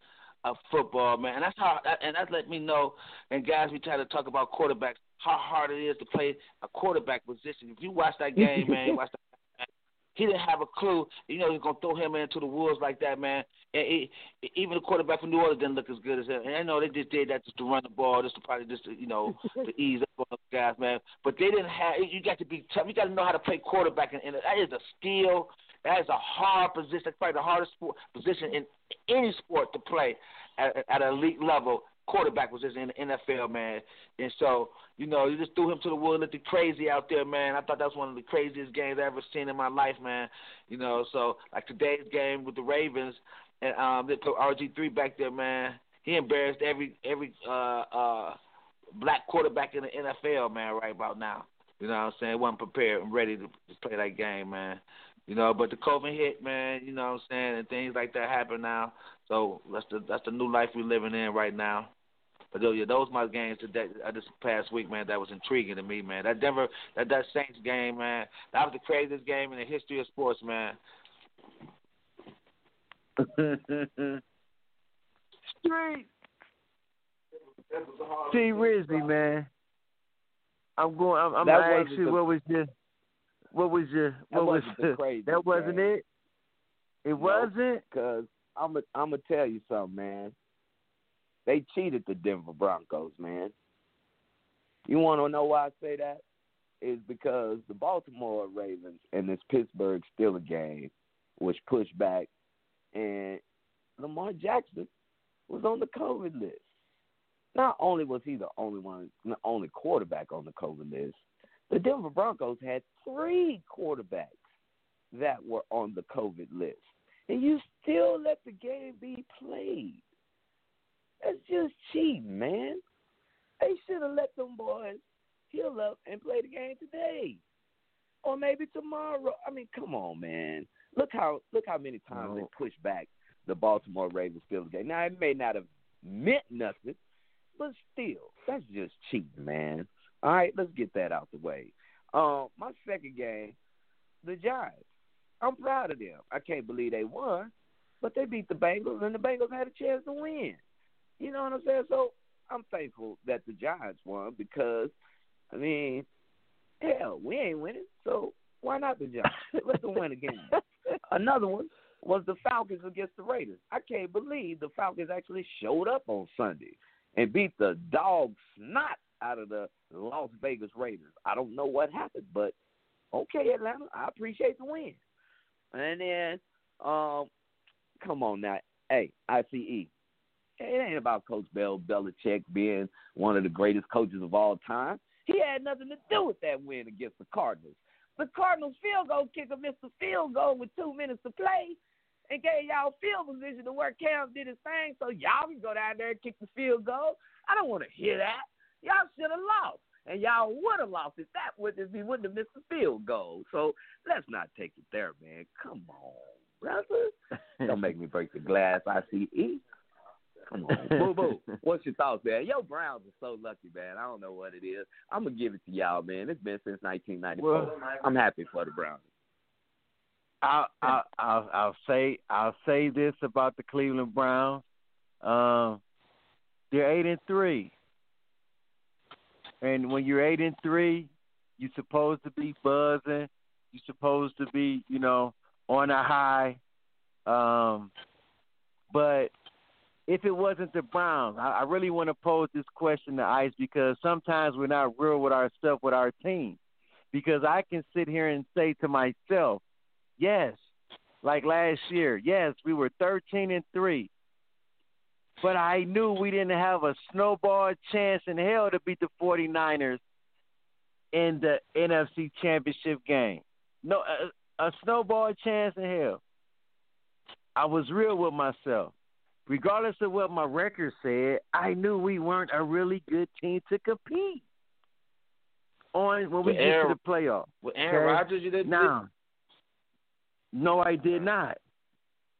of football, man. And that's how, and that let me know. And guys, we try to talk about quarterbacks, how hard it is to play a quarterback position. If you watch that game, man, watch that [laughs] he didn't have a clue. You know, he's gonna throw him into the wolves like that, man. And he, even the quarterback from New Orleans didn't look as good as him. And I know they just did that just to run the ball, just to probably just to, you know to [laughs] ease up on those guys, man. But they didn't have. You got to be tough. You got to know how to play quarterback, and, and that is a skill. That is a hard position. That's probably the hardest sport, position in any sport to play at, at an elite level quarterback position in the NFL, man. And so, you know, you just threw him to the wolves, looked crazy out there, man. I thought that was one of the craziest games I ever seen in my life, man. You know, so like today's game with the Ravens, and um, they put RG three back there, man. He embarrassed every every uh uh black quarterback in the NFL, man, right about now. You know what I'm saying? wasn't prepared and ready to play that game, man. You know, but the COVID hit, man, you know what I'm saying, and things like that happen now. So that's the that's the new life we're living in right now. But those, yeah, those my games today, uh, this past week, man. That was intriguing to me, man. That Denver, that that Saints game, man. That was the craziest game in the history of sports, man. Street. T Rizzy, man. I'm going. I'm, I'm That gonna ask wasn't you what was your, what was your, That what was wasn't the crazy [laughs] that wasn't game. it. It wasn't. Cause I'm gonna I'm gonna tell you something, man. They cheated the Denver Broncos, man. You want to know why I say that? Is because the Baltimore Ravens and this Pittsburgh Steelers game was pushed back, and Lamar Jackson was on the COVID list. Not only was he the only one, the only quarterback on the COVID list, the Denver Broncos had three quarterbacks that were on the COVID list and you still let the game be played. That's just cheating, man. They should have let them boys heal up and play the game today, or maybe tomorrow. I mean, come on, man. Look how look how many times they pushed back the Baltimore Ravens Steelers game. Now it may not have meant nothing, but still, that's just cheating, man. All right, let's get that out the way. Um, my second game, the Giants. I'm proud of them. I can't believe they won, but they beat the Bengals, and the Bengals had a chance to win. You know what I'm saying? So I'm thankful that the Giants won because, I mean, hell, we ain't winning, so why not the Giants? [laughs] Let them win again. Another one was the Falcons against the Raiders. I can't believe the Falcons actually showed up on Sunday and beat the dog snot out of the Las Vegas Raiders. I don't know what happened, but okay, Atlanta, I appreciate the win. And then, um, come on now, hey, ICE. It ain't about Coach Bell Belichick being one of the greatest coaches of all time. He had nothing to do with that win against the Cardinals. The Cardinals field goal kicker missed the field goal with two minutes to play and gave y'all field position to where Cam did his thing so y'all can go down there and kick the field goal. I don't want to hear that. Y'all should have lost. And y'all would have lost if that would if he wouldn't have missed the field goal. So let's not take it there, man. Come on, brother. [laughs] Don't make me break the glass. I see E. Come on, boo boo. [laughs] What's your thoughts, man? Yo, Browns are so lucky, man. I don't know what it is. I'm gonna give it to y'all, man. It's been since 1994. Well- I'm happy for the Browns. I'll, I'll I'll I'll say I'll say this about the Cleveland Browns. Um, they're eight and three, and when you're eight and three, you're supposed to be buzzing. You're supposed to be, you know, on a high. Um, but if it wasn't the Browns, I, I really want to pose this question to Ice because sometimes we're not real with ourselves with our team. Because I can sit here and say to myself, Yes, like last year. Yes, we were 13 and 3. But I knew we didn't have a snowball chance in hell to beat the 49ers in the NFC Championship game. No a, a snowball chance in hell. I was real with myself. Regardless of what my record said, I knew we weren't a really good team to compete on when we get Aaron- to the playoffs. With Aaron Okay. Rodgers, you didn't. Now, no, I did not.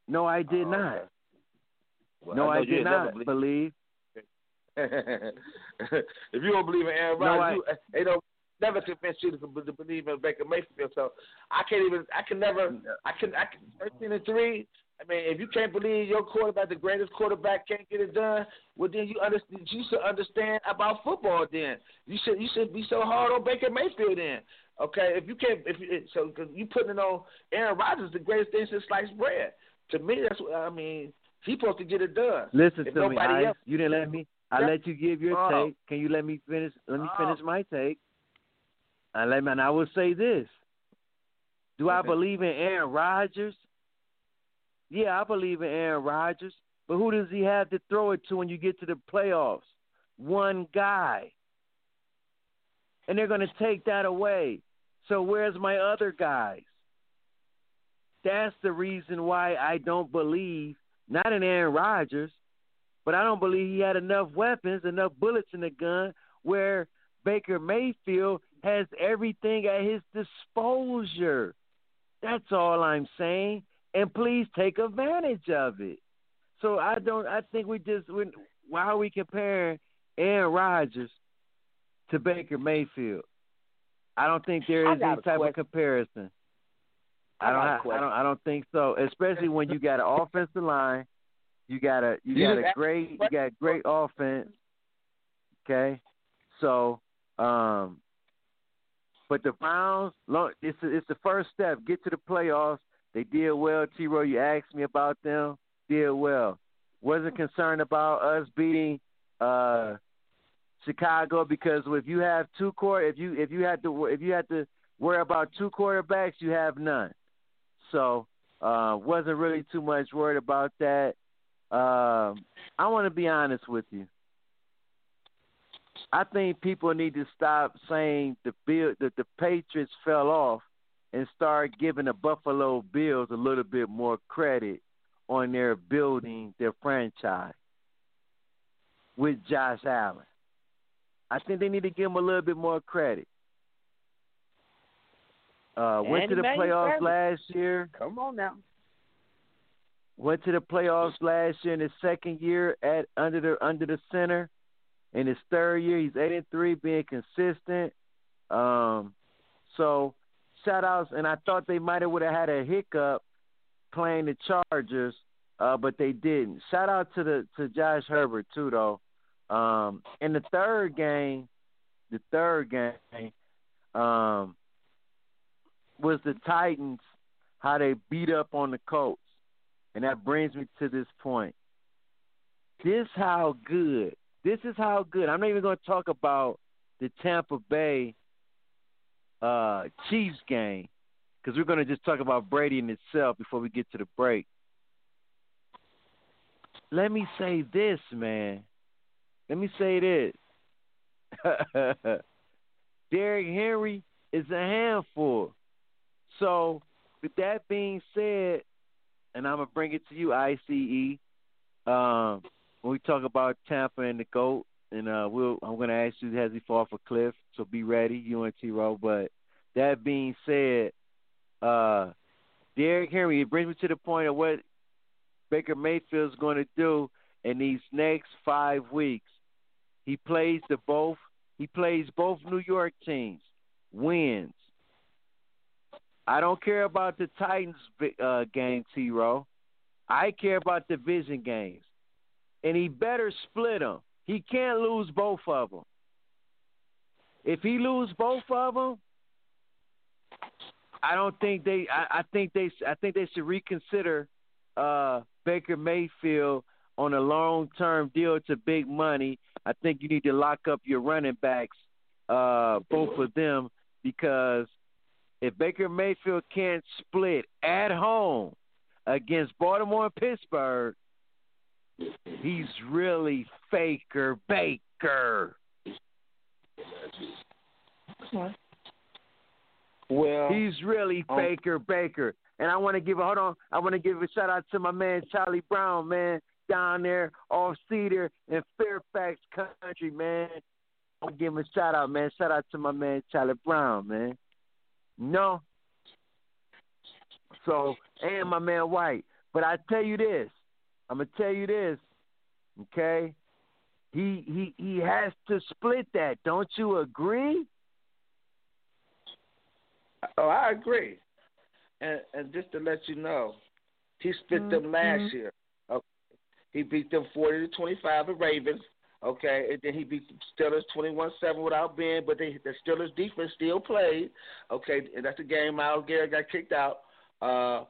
No, I did Oh, not. okay. Well, no, I I, did not believe- believe. [laughs] if you don't believe in Aaron No, Rodgers, I- you, they don't never convince you to, to believe in Baker Mayfield. So I can't even. I can never. I can. I can. Thirteen and three. I mean, if you can't believe your quarterback, the greatest quarterback, can't get it done, well then you understand. You should understand about football. Then you should. You should be so hard on Baker Mayfield. Then okay, if you can't. If you, eh, so, cause you putting it on Aaron Rodgers, the greatest thing since sliced bread. To me, that's what I mean. He's supposed to get it done. Listen If to me, Ice. else- You didn't let me. I Yeah. let you give your Oh. take. Can you let me finish? Let me Oh. finish my take. And let me. And I will say this: Do I believe in Aaron Rodgers? Yeah, I believe in Aaron Rodgers. But who does he have to throw it to when you get to the playoffs? One guy. And they're going to take that away. So where's my other guys? That's the reason why I don't believe not in Aaron Rodgers, but I don't believe he had enough weapons, enough bullets in the gun where Baker Mayfield has everything at his disposal. That's all I'm saying. And please take advantage of it. So I don't I think we just we why are we comparing Aaron Rodgers to Baker Mayfield? I don't think there is any type question. of comparison. I don't. Have, I don't. I don't think so. Especially when you got an offensive line, you got a you You got a great you got great offense. Okay, so um, but the Browns, lo- it's it's the first step. Get to the playoffs. They did well. T-Ro, you asked me about them. Did well. Wasn't concerned about us beating uh Chicago because if you have two court, if you if you had to if you had to worry about two quarterbacks, you have none. So uh, wasn't really too much worried about that. Um, I want to be honest with you. I think people need to stop saying the bill that the Patriots fell off and start giving the Buffalo Bills a little bit more credit on their building their franchise with Josh Allen. I think they need to give him a little bit more credit. Uh, went to the playoffs last year. Come on now. Went to the playoffs last year in his second year at under the under the center. In his third year, he's eight and three, being consistent. Um, so shout outs, and I thought they might have would have had a hiccup playing the Chargers, uh, but they didn't. Shout out to the to Josh Herbert too, though. Um, in the third game, the third game, um, was the Titans how they beat up on the Colts, and that brings me to this point. This how good. This is how good. I'm not even going to talk about the Tampa Bay uh, Chiefs game because we're going to just talk about Brady in itself before we get to the break. Let me say this, man. Let me say this. [laughs] Derrick Henry is a handful. So, with that being said, and I'm gonna bring it to you, ICE. Um, when we talk about Tampa and the goat, and uh, we'll I'm gonna ask you has he fall a cliff, so be ready, you and T-Ro. But that being said, uh, Derrick Henry, it brings me to the point of what Baker Mayfield is going to do in these next five weeks. He plays the both. He plays both New York teams. Wins. I don't care about the Titans uh, game, T-Ro. I care about division games, and he better split them. He can't lose both of them. If he lose both of them, I don't think they. I, I think they. I think they should reconsider uh, Baker Mayfield on a long term deal to big money. I think you need to lock up your running backs, uh, both of them, because if Baker Mayfield can't split at home against Baltimore and Pittsburgh, he's really faker Baker. Well, He's really um, Baker Baker. And I want to give a hold on. I want to give a shout out to my man Charlie Brown, man, down there off Cedar in Fairfax Country, man. I'll give him a shout out, man. Shout out to my man Charlie Brown, man. No. So and my man White. But I tell you this. I'm gonna tell you this, okay? He he he has to split that. Don't you agree? Oh, I agree. And and just to let you know, he split them last mm-hmm. year. Okay. He beat them forty to twenty five, the Ravens. Okay, and then he beat the Steelers twenty one seven without Ben, but they, the Steelers defense still played. Okay, and that's the game Myles Garrett got kicked out. Uh,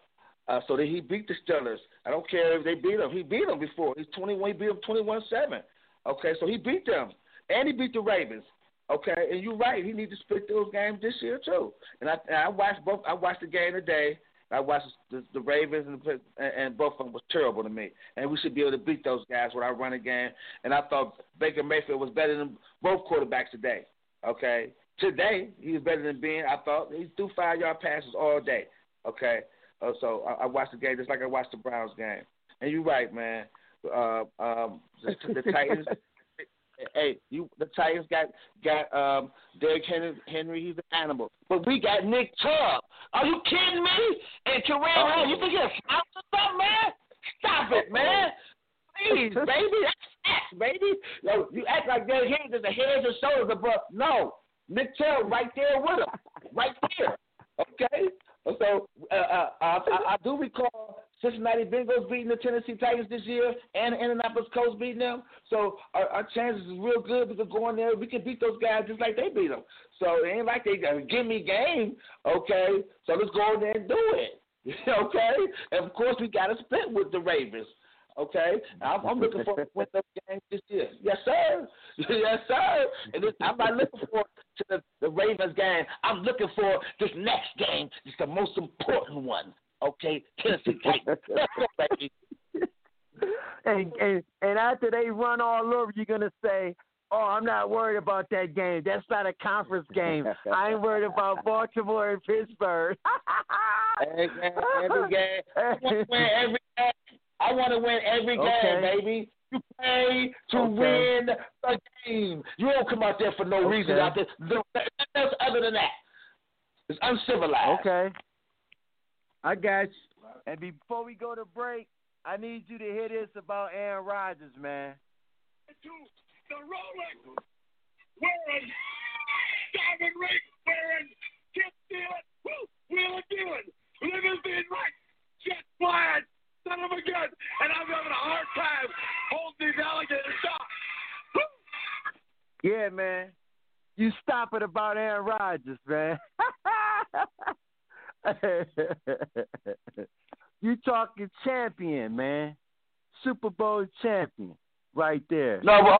uh, so then he beat the Steelers. I don't care if they beat him. He beat them before. He's twenty one. He beat them twenty one seven. Okay, so he beat them, and he beat the Ravens. Okay, and you're right. He needs to split those games this year too. And I, and I watched both. I watched the game today. I watched the, the Ravens and, the, and both of them was terrible to me. And we should be able to beat those guys with our running game. And I thought Baker Mayfield was better than both quarterbacks today. Okay, today he was better than Ben. I thought he threw five yard passes all day. Okay, uh, so I, I watched the game just like I watched the Browns game. And you're right, man. Uh, um, the, the Titans. Hey, you the Titans got got um Derrick Henry, Henry, he's an animal. But we got Nick Chubb. Are you kidding me? And Hunt, you think out or something, man? Stop it, man. Please, [laughs] baby. That's facts, baby. Yo, you act like Derrick Henry is the heads and shoulders above. No. Nick Chubb right there with him. Right there. Okay? So uh, uh, I, I do recall Cincinnati Bengals beating the Tennessee Titans this year, and Indianapolis Colts beating them. So our, our chances is real good. We can go in there, we can beat those guys just like they beat them. So it ain't like they got a gimme game, okay? So let's go in there and do it, [laughs] okay? And of course we got to split with the Ravens. Okay, I'm, I'm looking for win those games this year. Yes, sir. [laughs] yes, sir. And I'm not looking for to the, the Ravens game. I'm looking for this next game. It's the most important one. Okay, Tennessee [laughs] [laughs] Titans. and, and and after they run all over, you're gonna say, "Oh, I'm not worried about that game. That's not a conference game. I ain't worried about Baltimore and Pittsburgh." [laughs] every game, every game. I want to win every game. I want to win every game, Okay. baby. You play to Okay. win the game. You don't come out there for no reason Okay. out there. There's other than that. It's uncivilized. Okay. I got you. And before we go to break, I need you to hear this about Aaron Rodgers, man. the Rolex wearing, diamond ring wearing, chip stealing, woo, wheeling dealing, limousine right, jet flying, son of a gun, and I'm having a hard time holding these alligators down. Yeah, man. You stop it about Aaron Rodgers, man. [laughs] you talking champion, man. Super Bowl champion, right there. No, well,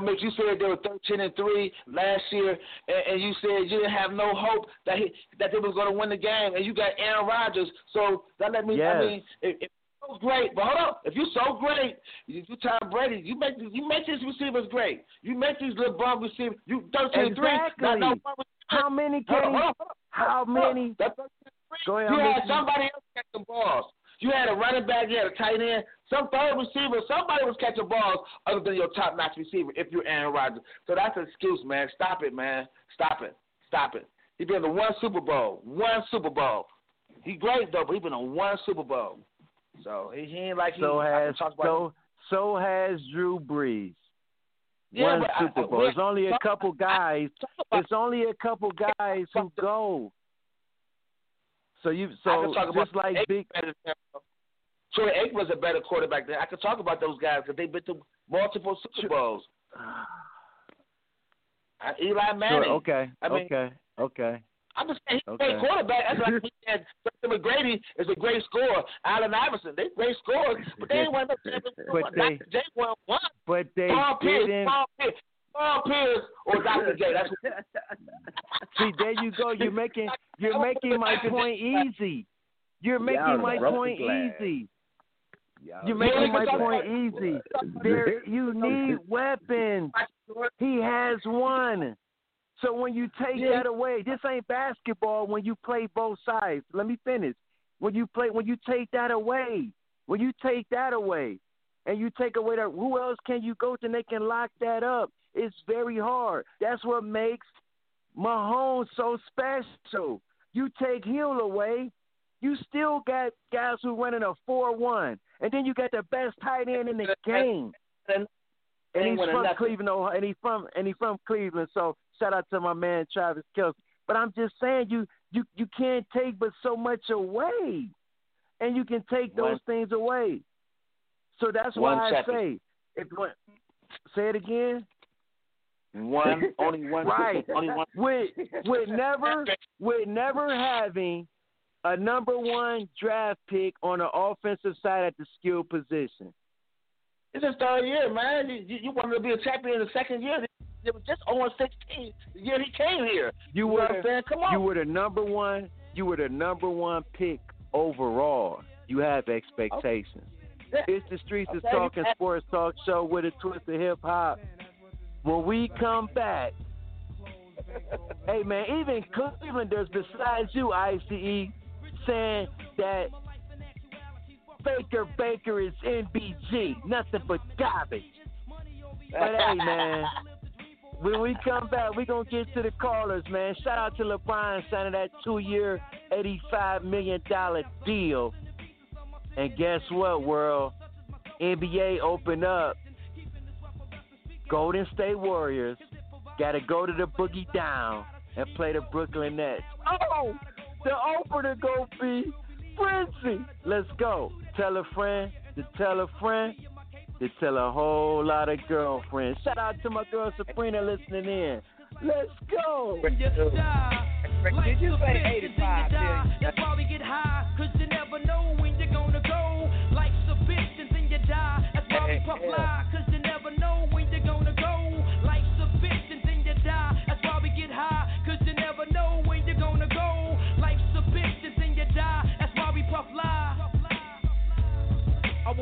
Mitch, you said they were thirteen and three last year, and, and you said you didn't have no hope that he, that they was going to win the game, and you got Aaron Rodgers. So that let me. Yes. I mean, if, if so great, but hold up, if you're so great, you, you Tom Brady, you make you make these receivers great. You make these little bum receivers. You thirteen and three. No Exactly. How many can hold on, hold on. How many? That's 13 and three. Go ahead. You I'm had listening. somebody else catching balls. You had a running back, you had a tight end, some third receiver, somebody was catching balls other than your top notch receiver if you're Aaron Rodgers. So that's an excuse, man. Stop it, man. Stop it. Stop it. He's been to one Super Bowl. One Super Bowl. He great though, but he's been to one Super Bowl. So he, he ain't like he So I has so so has Drew Brees. Yeah, One Super Bowl. we're- It's only a couple guys. About- It's only a couple guys who [laughs] go. So you so can talk about just like big. Troy was a better quarterback than I could talk about those guys because they've been to multiple Super Bowls. [sighs] Uh, Eli Manning. Sure, okay. I mean- okay. Okay. I'm just saying he's a great quarterback. That's like we said. Justin McGrady is a great scorer. Allen Iverson, they great scorers, but they ain't won no championship. [laughs] But they- Dr. J won one. But they Paul Pierce, didn't. Paul Pierce, Paul Pierce, or Dr. J. That's [laughs] [laughs] See, there you go. You're making you're making my point easy. You're making my point easy. You're making my point easy. There, you need weapons. He has one. So when you take Yeah. that away, this ain't basketball. When you play both sides, let me finish. When you play, when you take that away, when you take that away, and you take away that, who else can you go to? And they can lock that up. It's very hard. That's what makes Mahomes so special. You take Hill away, you still got guys who running a four-one, and then you got the best tight end in the game. And And he's from nothing. Cleveland, Ohio, and he's from and he's from Cleveland. So shout out to my man Travis Kelce. But I'm just saying, you you you can't take but so much away, and you can take those One- things away. So that's why I say, if one, say it again. one, [laughs] only one, Right. only one. [laughs] With with never with never having a number one draft pick on the offensive side at the skill position. It's his third year, man. You, you, you wanted to be a champion in the second year. It was just 0 16 the year he came here. You know were what I'm saying? Come on. You were the number one. You were the number one pick overall. You have expectations. Yeah. It's the streets is Okay, you talking sports talk show with a twist of hip hop. When we come back, [laughs] hey man, even Clevelanders besides you, ICE, saying that Baker Baker is NBG, nothing but garbage. But hey [laughs] man, when we come back, we're gonna get to the callers, man. Shout out to LeBron signing that two-year, eighty-five million dollar deal. And guess what, world? NBA open up. Golden State Warriors got to go to the boogie down and play the Brooklyn Nets. Oh, The opener go be Frenzy. Let's go. Tell a friend to tell a friend to tell a whole lot of girlfriends. Shout out to my girl Sabrina listening in. Let's go. Did you say 85 That's why we get high, cause you never know when you're gonna go. Life's a bitch and then you die. That's why we puff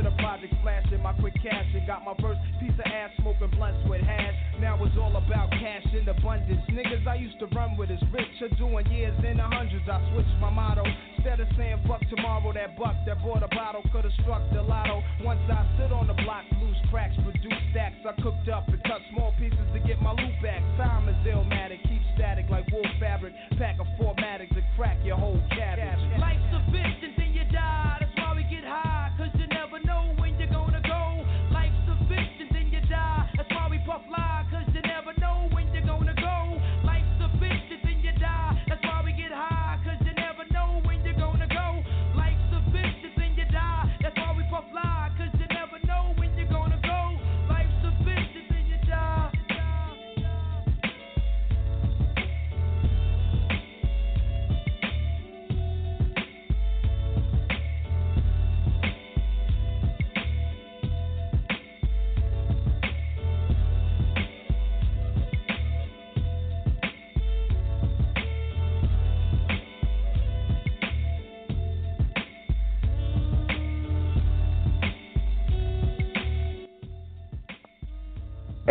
The project, flashing my quick cash and got my first piece of ass smoking blunts with hash. Now it's all about cash in abundance. Niggas I used to run with is rich are doing years in the hundreds. I switched my motto. Instead of saying fuck tomorrow, that buck that bought a bottle could have struck the lotto. Once I sit on the block, loose cracks, produce stacks. I cooked up and cut small pieces to get my loot back. Time is illmatic, keep static like wool fabric. Pack a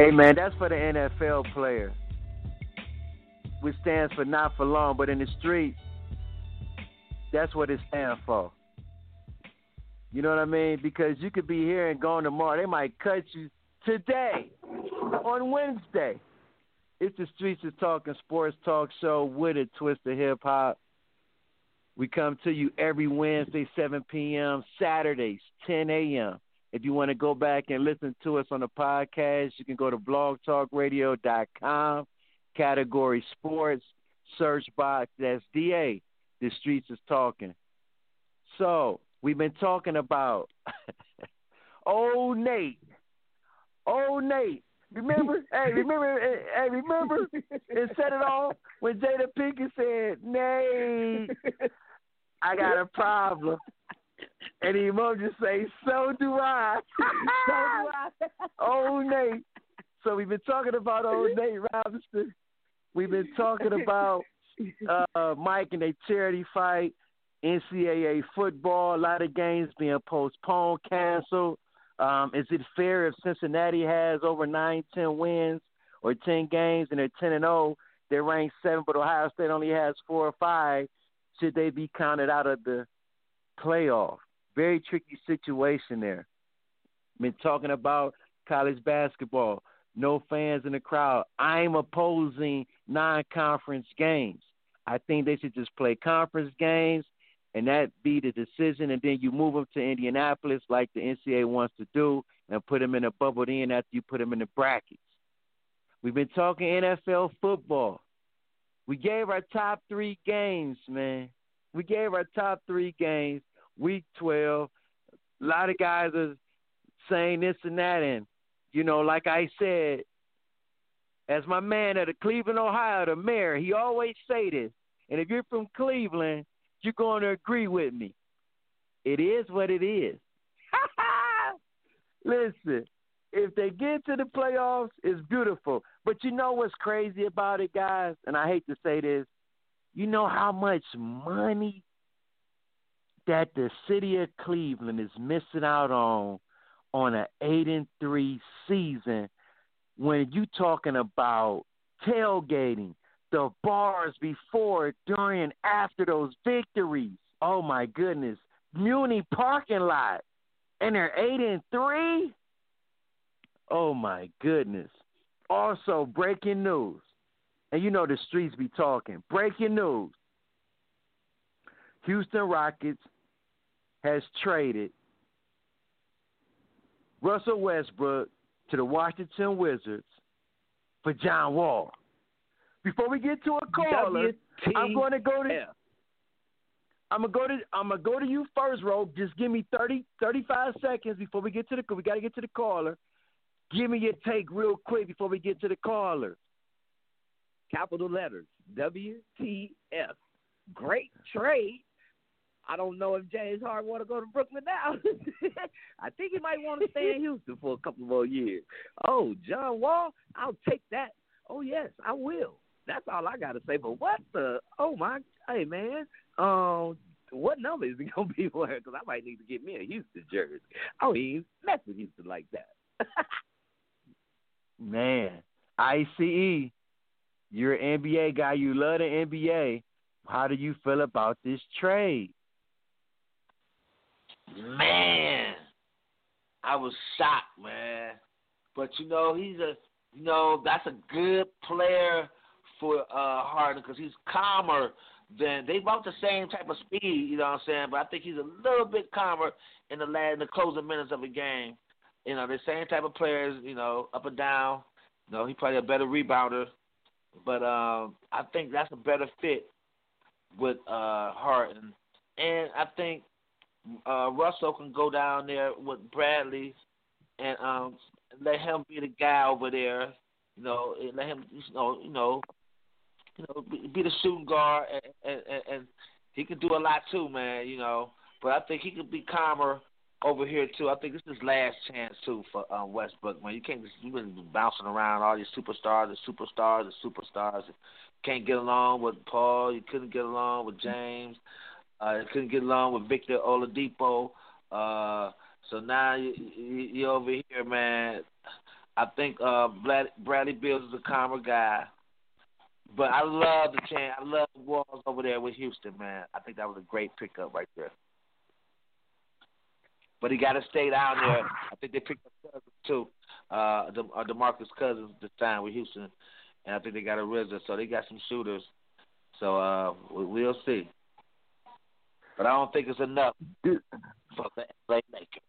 Hey man, that's for the NFL player. Which stands for not for long, but in the streets, that's what it stands for. You know what I mean? Because you could be here and gone tomorrow. They might cut you today, on Wednesday. It's the Streets is Talking Sports Talk Show with a twist of hip hop. We come to you every Wednesday, 7 p.m., Saturdays, 10 a.m. If you want to go back and listen to us on the podcast, you can go to blogtalkradio.com, category sports, search box, that's DA. The Streets is Talking. So, we've been talking about [laughs] old Nate. Old Nate. Remember? [laughs] hey, remember? Hey, remember? It set it off when Jada Pinkett said, Nate, I got a problem. And the emoji say, so do I. [laughs] so do I. old Nate. So we've been talking about old Nate Robinson. We've been talking about uh, Mike and a charity fight, NCAA football, a lot of games being postponed, canceled. Um, is it fair if Cincinnati has over nine, ten wins or ten games and they're ten and zero? They're ranked seven, but Ohio State only has four or five. Should they be counted out of the playoff? Very tricky situation there. Been talking about college basketball. No fans in the crowd. I'm opposing non-conference games. I think they should just play conference games and that be the decision, and then you move them to Indianapolis like the NCAA wants to do, and put them in a bubble in after you put them in the brackets. We've been talking NFL football. We gave our top three games, man. We gave our top three games, week 12. A lot of guys are saying this and that, and, you know, like I said, as my man at the Cleveland, Ohio, the mayor, he always say this. And if you're from Cleveland, you're going to agree with me. It is what it is. [laughs] Listen, if they get to the playoffs, it's beautiful. But you know what's crazy about it, guys? And I hate to say this. You know how much money that the city of Cleveland is missing out on on an eight and three season when you talking about tailgating, the bars before, during, and after those victories. Oh my goodness. Muni parking lot, and they're eight and three. Oh my goodness! Also, breaking news, and you know the streets be talking. Breaking news: Houston Rockets has traded Russell Westbrook to the Washington Wizards for John Wall. Before we get to a caller, I'm going to go to. I'm gonna go to. I'm gonna go to you first, Ro. Just give me 30, 35 seconds before we get to the. We got to get to the caller. Give me your take real quick before we get to the caller. Capital letters. WTF. Great trade. I don't know if James Harden want to go to Brooklyn now. [laughs] I think he might want to stay in Houston for a couple more years. Oh, John Wall, I'll take that. Oh yes, I will. That's all I got to say. But what the? Oh my, hey man, um, what number is he gonna be [laughs] wearing? Because I might need to get me a Houston jersey. I don't even mess with Houston like that. [laughs] Man, ICE, you're an NBA guy. You love the NBA. How do you feel about this trade? Man, I was shocked, man. But you know, he's a you know that's a good player for uh Harden because he's calmer than they about the same type of speed. You know what I'm saying? But I think he's a little bit calmer in the last in the closing minutes of a game. You know, the same type of players. You know, up and down. You know, he probably a better rebounder. But um, I think that's a better fit with uh Harden, and I think uh, Russell can go down there with Bradley and um, let him be the guy over there. You know, and let him, you know, you know, you know, be, be the shooting guard, and, and, and he can do a lot too, man. You know, but I think he could be calmer over here too. I think this is last chance too for um, Westbrook, man. You can't just you been bouncing around all these superstars, the superstars, the superstars. Can't get along with Paul. You couldn't get along with James. Uh, couldn't get along with Victor Oladipo. Uh, so now you, you, you're over here, man. I think uh, Brad, Bradley Bills is a calmer guy. But I love the chance. I love the Walls over there with Houston, man. I think that was a great pickup right there. But he got to stay down there. I think they picked up Cousins too. Uh, uh, Demarcus Cousins this time with Houston, and I think they got a RZA, so they got some shooters. So uh, we, we'll see. But I don't think it's enough for the LA Lakers.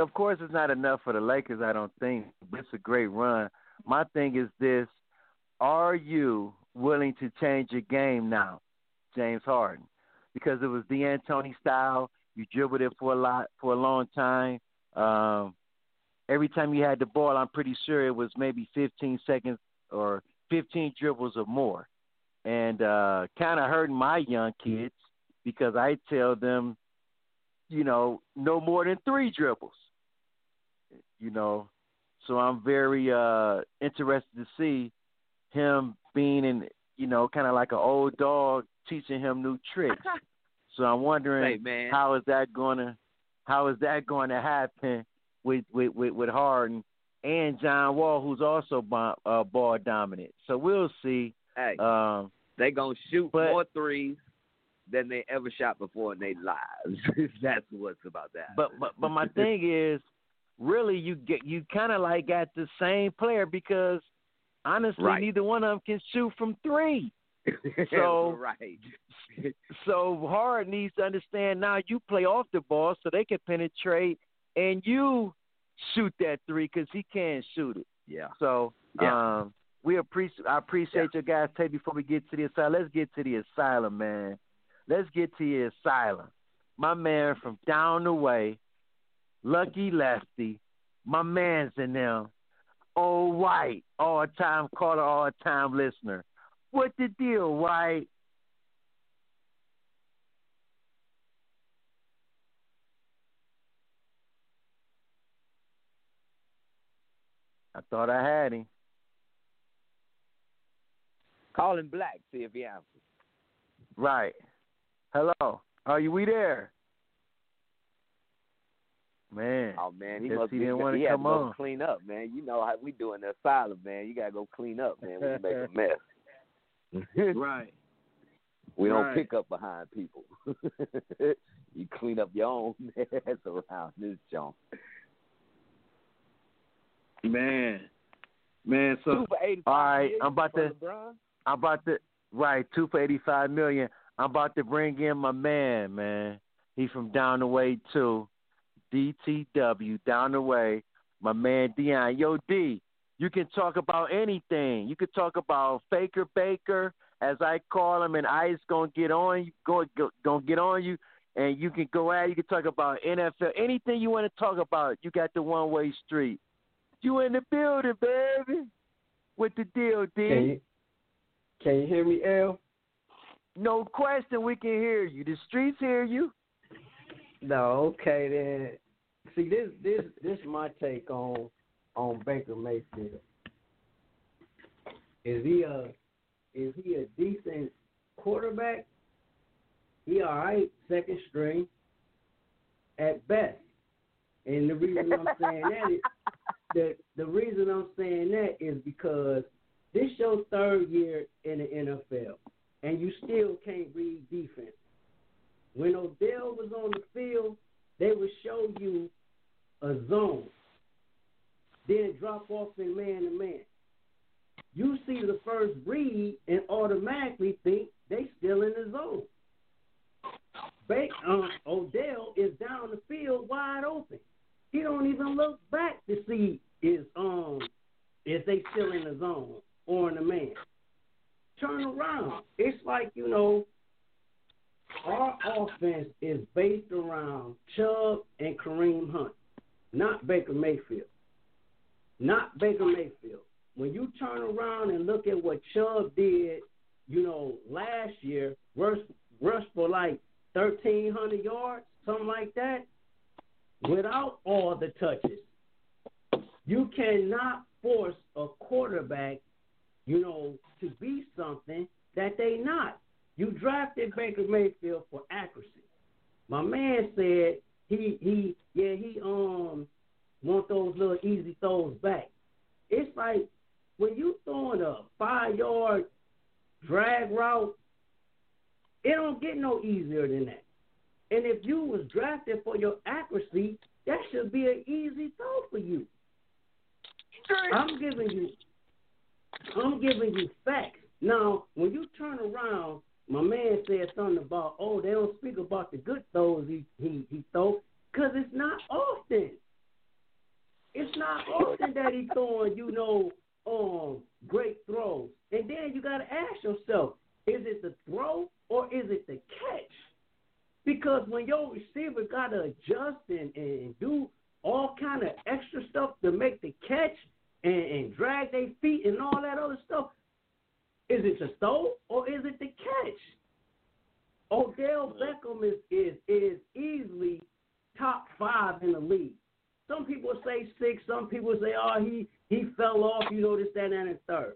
Of course, it's not enough for the Lakers. I don't think. But it's a great run. My thing is this: Are you willing to change your game now, James Harden? Because it was D'Antoni style. You dribbled it for a lot for a long time. Um, every time you had the ball, I'm pretty sure it was maybe 15 seconds or 15 dribbles or more, and uh, kind of hurting my young kids because I tell them, you know, no more than three dribbles. You know, so I'm very uh, interested to see him being in, you know, kind of like an old dog teaching him new tricks. [laughs] So I'm wondering Hey, man. how is that going to how is that going to happen with with with, with Harden and John Wall, who's also bo- uh, ball dominant. So we'll see. Hey, Um, they gonna shoot but- more threes than they ever shot before in their lives. [laughs] That's what's about that. but but but my thing [laughs] is, really, you get you kind of like got the same player because honestly, Right. neither one of them can shoot from three. [laughs] So- right. So Hard needs to understand now you play off the ball so they can penetrate and you shoot that three because he can't shoot it. Yeah. So Yeah. um, we appreciate I appreciate your guys' take before we get to the asylum. Let's get to the asylum, man. Let's get to the asylum. My man from down the way, Lucky Lefty, my man's in there. Old White, all time caller, all time listener. What the deal, White? I thought I had him. Call him Black, see if he answers. Right. Hello. Are you we there? Man. Oh man, he must he be. didn't had to come go on. clean up, man. You know how we do in the asylum, man. You gotta go clean up, man. We make a [laughs] mess. Right. We don't Right. pick up behind people. [laughs] you clean up your own [laughs] mess around this joint. Man, man. So Two for 85 all right, I'm about to. LeBron? I'm about to. Right, two for eighty-five million. I'm about to bring in my man, man. He's from down the way too. DTW down the way. My man Dion. Yo D, you can talk about anything. You can talk about Faker Baker, as I call him, and Ice gonna get on you, go, go gonna get on you, and you can go at. You can talk about NFL, anything you want to talk about. You got the one way street. You in the building, baby. With the deal, D. Can you, hear me, L? No question, we can hear you. The streets hear you. No, okay then. See this this this is my take on on Baker Mayfield. Is he a is he a decent quarterback? He all right, second string at best. And the reason I'm saying that is [laughs] the the reason I'm saying that is because this your third year in the NFL, and you still can't read defense. When Odell was on the field, they would show you a zone, then drop off in man to man. You see the first read and automatically think they still in the zone. Ba- um, Odell is down the field wide open. He don't even look back to see is um if they still in the zone or in the man. Turn around. It's like you know our offense is based around Chubb and Kareem Hunt, not Baker Mayfield. Not Baker Mayfield. When you turn around and look at what Chubb did, you know, last year, rush, rush for like 1,300 yards, something like that, without all the touches. You cannot force a quarterback, you know, to be something that they not. You drafted Baker Mayfield for accuracy. My man said he he yeah he um want those little easy throws back. It's like when you throwing a five yard drag route, it don't get no easier than that. And if you was drafted for your accuracy, that should be an easy throw for you. I'm giving you I'm giving you facts. Now, when you turn around, my man said something about, oh, they don't speak about the good throws he he he throw, because it's not often. It's not often that he's throwing, you know, um, great throws. And then you got to ask yourself, is it the throw or is it the catch? Because when your receiver got to adjust and, and do all kind of extra stuff to make the catch and, and drag their feet and all that other stuff, is it the throw or is it the catch? Odell Beckham is, is is easily top five in the league. Some people say six, some people say, oh, he he fell off, you know, this, that, and the third.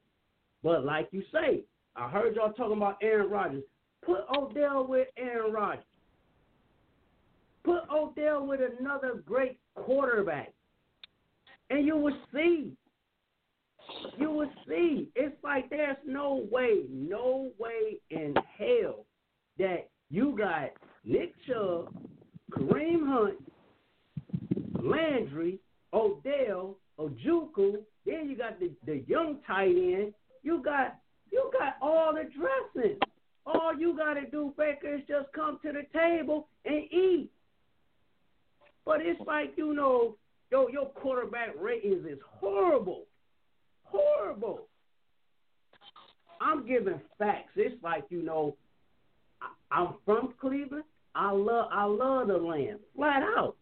But like you say, I heard y'all talking about Aaron Rodgers. Put Odell with Aaron Rodgers. Put Odell with another great quarterback. And you will see. You will see. It's like there's no way, no way in hell that you got Nick Chubb, Kareem Hunt, Landry, Odell, Njoku, then you got the, the young tight end. You got you got all the dressing. All you gotta do, Baker, is just come to the table and eat. But it's like, you know, yo, your quarterback ratings is horrible. Horrible. I'm giving facts. It's like, you know, I'm from Cleveland. I love I love the land. Flat out.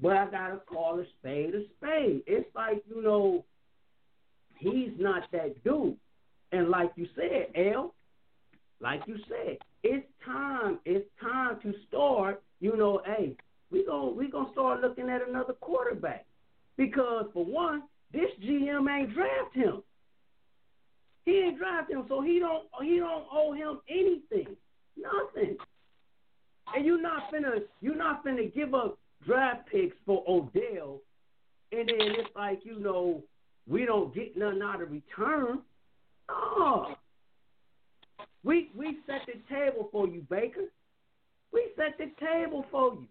But I gotta call a spade a spade. It's like, you know, he's not that dude. And like you said, L, like you said, it's time. It's time to start. You know, hey, we going we gonna start looking at another quarterback because for one, this GM ain't draft him. He ain't draft him, so he don't he don't owe him anything, nothing. And you're not finna you're not finna give up draft picks for Odell, and then it's like you know we don't get nothing out of return. No, We we set the table for you, Baker. We set the table for you.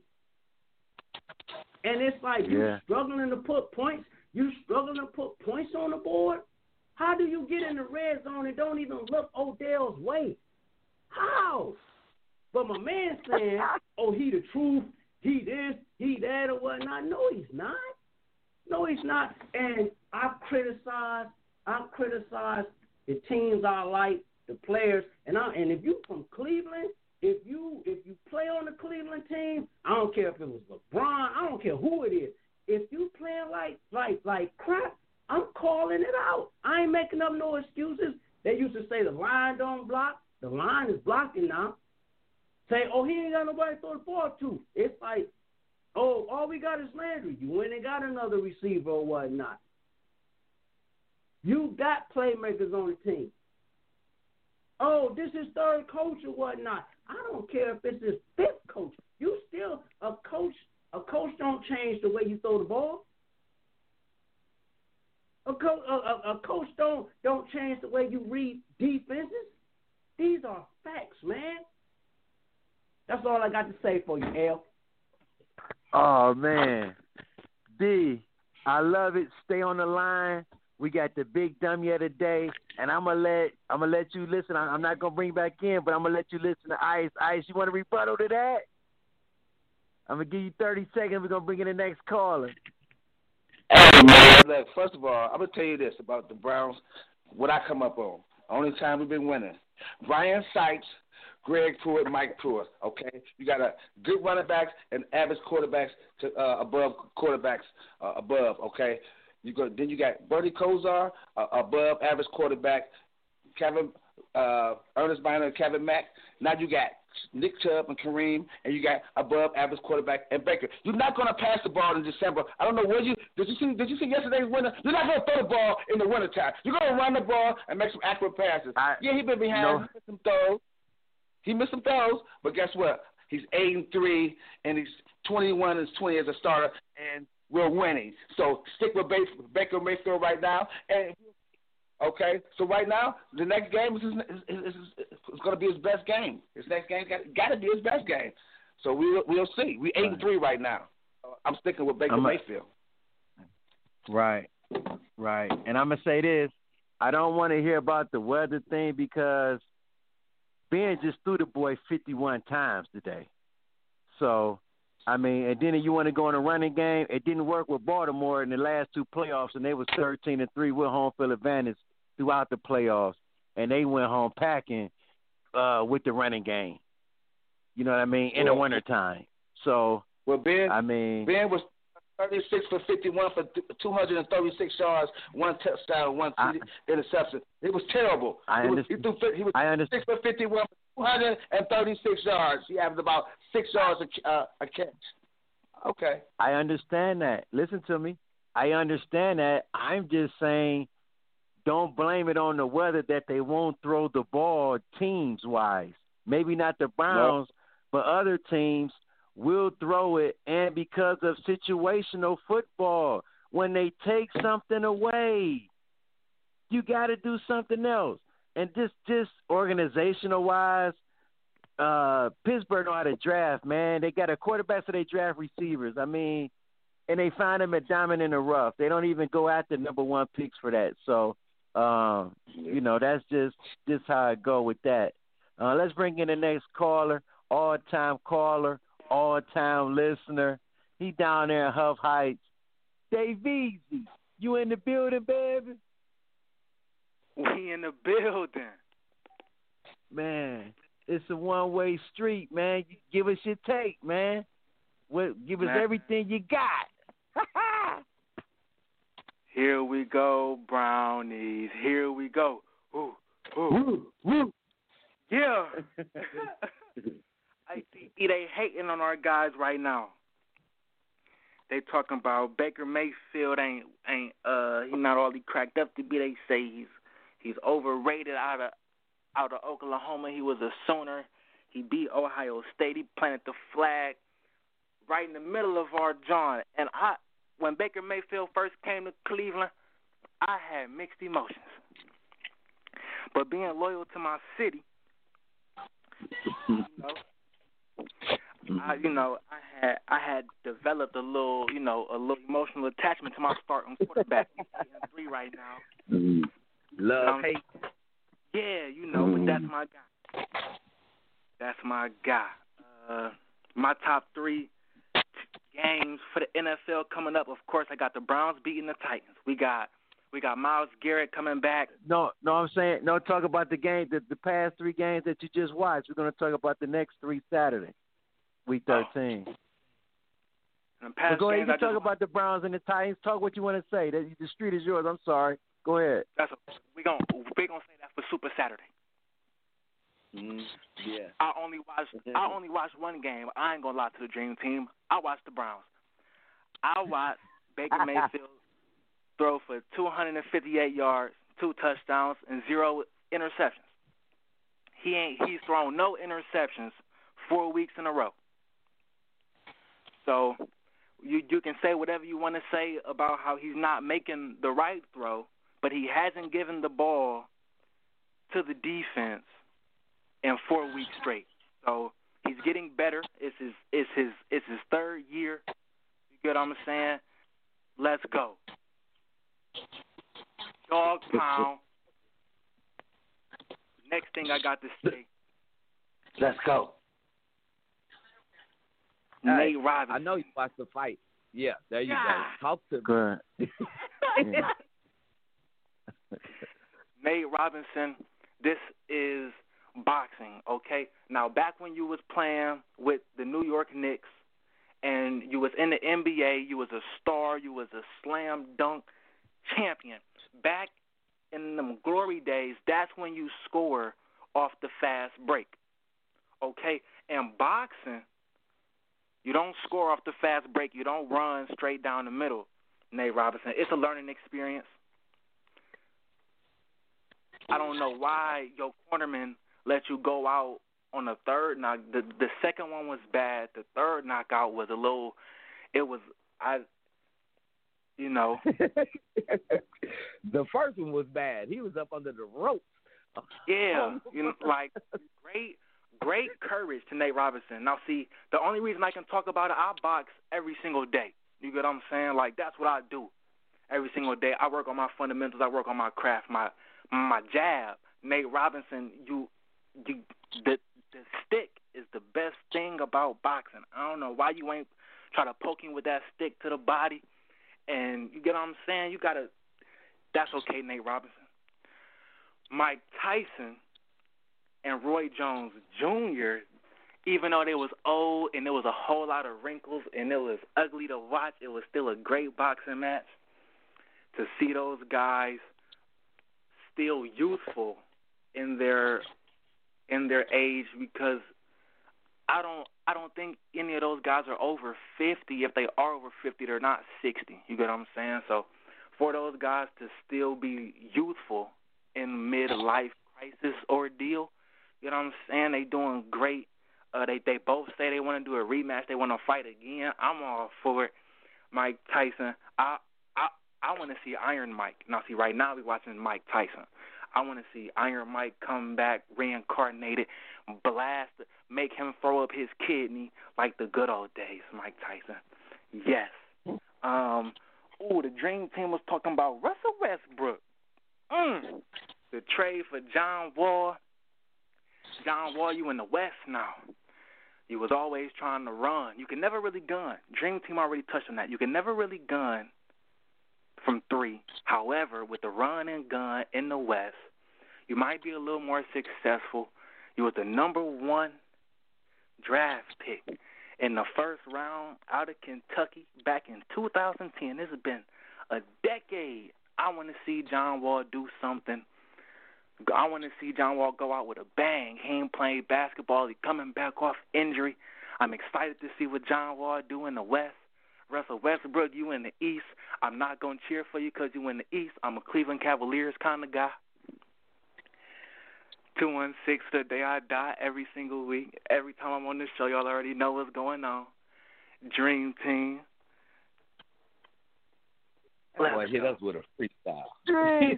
And it's like you Yeah. struggling to put points. You struggling to put points on the board. How do you get in the red zone and don't even look Odell's way? How? But my man saying, [laughs] "Oh, he the truth. He this. He that, or whatnot." No, he's not. No, he's not. And I've criticized. I've criticized the teams I like, the players, and I. And if you from Cleveland, if you if you play on the Cleveland team, I don't care if it was LeBron. I don't care who it is. If you playing like like like crap, I'm calling it out. I ain't making up no excuses. They used to say the line don't block. The line is blocking now. Say, oh, he ain't got nobody to throw the ball to. It's like, oh, all we got is Landry. You went and got another receiver or whatnot. You got playmakers on the team. Oh, this is third coach or whatnot. I don't care if it's his fifth coach. You still a coach. A coach don't change the way you throw the ball. A, co- a, a, coach don't don't change the way you read defenses. These are facts, man. That's all I got to say for you, L. Oh man, D, I love it. Stay on the line. We got the big dummy of the day, and I'm gonna let I'm gonna let you listen. I'm not gonna bring back in, but I'm gonna let you listen to Ice. Ice, you want to rebuttal to that? I'm gonna give you 30 seconds. We're gonna bring in the next caller. Hey man, look. First of all, I'm gonna tell you this about the Browns. What I come up on. Only time we've been winning. Brian Sipe, Greg Pruitt, Mike Pruitt. Okay, you got a good running backs and average quarterbacks to uh, above quarterbacks uh, above. Okay, you go. Then you got Bernie Kosar, uh, above average quarterback. Kevin uh, Earnest Byner Kevin Mack. Now you got Nick Chubb and Kareem, and you got above average quarterback and Baker. You're not going to pass the ball in December. I don't know where you did. You see? Did you see yesterday's winner? You're not going to throw the ball in the wintertime. You're going to run the ball and make some accurate passes. yeah, he been behind. no. He missed some throws. He missed some throws, but guess what? He's eight and three, and he's 21 and 20 as a starter, and we're winning. So stick with Baker, Baker Mayfield right now, and Okay, so right now the next game is is, is, is, going to be his best game. His next game got to be his best game. So we we'll see. We eight and three right now. I'm sticking with Baker I'm a- Mayfield. Right, right. And I'm gonna say this: I don't want to hear about the weather thing because Ben just threw the boy 51 times today. So, I mean, and then you want to go in a running game. It didn't work with Baltimore in the last two playoffs, and they was 13 and three with home field advantage throughout the playoffs, and they went home packing uh, with the running game. You know what I mean? In the wintertime. So, Well, Ben, I mean, Ben was 36 for 51 for 236 yards, one touchdown, one TD interception. It was terrible. I he was, understand. He, threw, he was I understand. six for 51 for 236 yards. He averaged about six yards a, uh, a catch. Okay. I understand that. Listen to me. I understand that. I'm just saying don't blame it on the weather that they won't throw the ball teams wise. Maybe not the Browns, but other teams will throw it and because of situational football, when they take something away, you got to do something else. And just just organizational wise, uh, Pittsburgh know how to draft, man. They got a quarterback, so they draft receivers. I mean, and they find them at diamond in the rough. They don't even go after number one picks for that. So, um, you know, that's just just how I go with that. Uh, let's bring in the next caller, all time caller, all time listener. He down there in Huff Heights. Dave Easy, you in the building, baby? We in the building. Man, it's a one way street, man. You give us your take, man. What, give us Man. everything you got. [laughs] Here we go, brownies. Here we go. Ooh, ooh. Yeah. [laughs] I see they hating on our guys right now. They talking about Baker Mayfield ain't ain't uh he not all he cracked up to be. They say he's he's overrated out of out of Oklahoma. He was a Sooner. He beat Ohio State. He planted the flag right in the middle of our John. And I when Baker Mayfield first came to Cleveland, I had mixed emotions. But being loyal to my city, you know, I, you know, I had I had developed a little, you know, a little emotional attachment to my starting quarterback. Three right now. Mm. Love, Um, hate. Yeah, you know, but that's my guy. That's my guy. Uh, my top three games for the NFL coming up. Of course, I got the Browns beating the Titans. We got we got Myles Garrett coming back. No, no, I'm saying no. Talk about the game, the, the past three games that you just watched. We're going to talk about the next three Saturday, week Oh. 13. And past go ahead, you games, I can talk about the Browns and the Titans. Talk what you want to say. The, the street is yours. I'm sorry. Go ahead. that's a, we gon' we gonna say that for Super Saturday. Mm. Yeah. I only watched I only watched one game. I ain't gonna lie to the Dream Team. I watched the Browns. I [laughs] watched Baker Mayfield throw for 258 yards, two touchdowns, and zero interceptions. He ain't he's thrown no interceptions four weeks in a row. So you you can say whatever you want to say about how he's not making the right throw, but he hasn't given the ball to the defense in four weeks straight. So he's getting better. It's his it's his it's his third year. You get what I'm saying? Let's go. Dog pound. Next thing I got to say, Let's go. Hey, Nate Robinson. I know you watched the fight. Yeah, there you Yeah. go. Talk to me. Good. Yeah. [laughs] [laughs] Nate Robinson, this is boxing, okay? Now back when you was playing with the New York Knicks and you was in the NBA, you was a star, you was a slam dunk champion. Back in them glory days, that's when you score off the fast break. Okay? And boxing, you don't score off the fast break, you don't run straight down the middle, Nate Robinson. It's a learning experience. I don't know why your cornerman let you go out on the third knock. The the second one was bad. The third knockout was a little. It was I. You know. [laughs] the first one was bad. He was up under the ropes. Yeah. [laughs] You know, like great, great courage to Nate Robinson. Now, see, the only reason I can talk about it, I box every single day. You get what I'm saying? Like that's what I do every single day. I work on my fundamentals. I work on my craft, my my jab. Nate Robinson, you, you, the the stick is the best thing about boxing. I don't know why you ain't try to poke him with that stick to the body, and you get what I'm saying. You gotta. That's okay, Nate Robinson. Mike Tyson and Roy Jones Jr. Even though they was old and there was a whole lot of wrinkles and it was ugly to watch, it was still a great boxing match. To see those guys still youthful in their in their age because I don't I don't think any of those guys are over fifty. If they are over fifty, they're not sixty. You get what I'm saying? So for those guys to still be youthful in midlife crisis ordeal, you know what I'm saying? They doing great. Uh, they they both say they want to do a rematch. They want to fight again. I'm all for it. Mike Tyson. I I I want to see Iron Mike. Now see, right now we watching Mike Tyson. I want to see Iron Mike come back reincarnated, blast, make him throw up his kidney like the good old days. Mike Tyson. Yes. Um. Ooh, the Dream Team was talking about Russell Westbrook. Mm. The trade for John Wall. John Wall, you in the West now. You was always trying to run. You can never really gun. Dream Team already touched on that. You can never really gun from three. However, with the run and gun in the West, you might be a little more successful. You was the number one draft pick in the first round out of Kentucky back in 2010. This has been a decade. I want to see John Wall do something. I want to see John Wall go out with a bang. He ain't playing basketball. He coming back off injury. I'm excited to see what John Wall do in the West. Russell Westbrook, you in the East. I'm not going to cheer for you because you in the East. I'm a Cleveland Cavaliers kind of guy. 216 the day I die every single week. Every time I'm on this show, y'all already know what's going on. Dream Team. Boy, hit us with a freestyle. [laughs]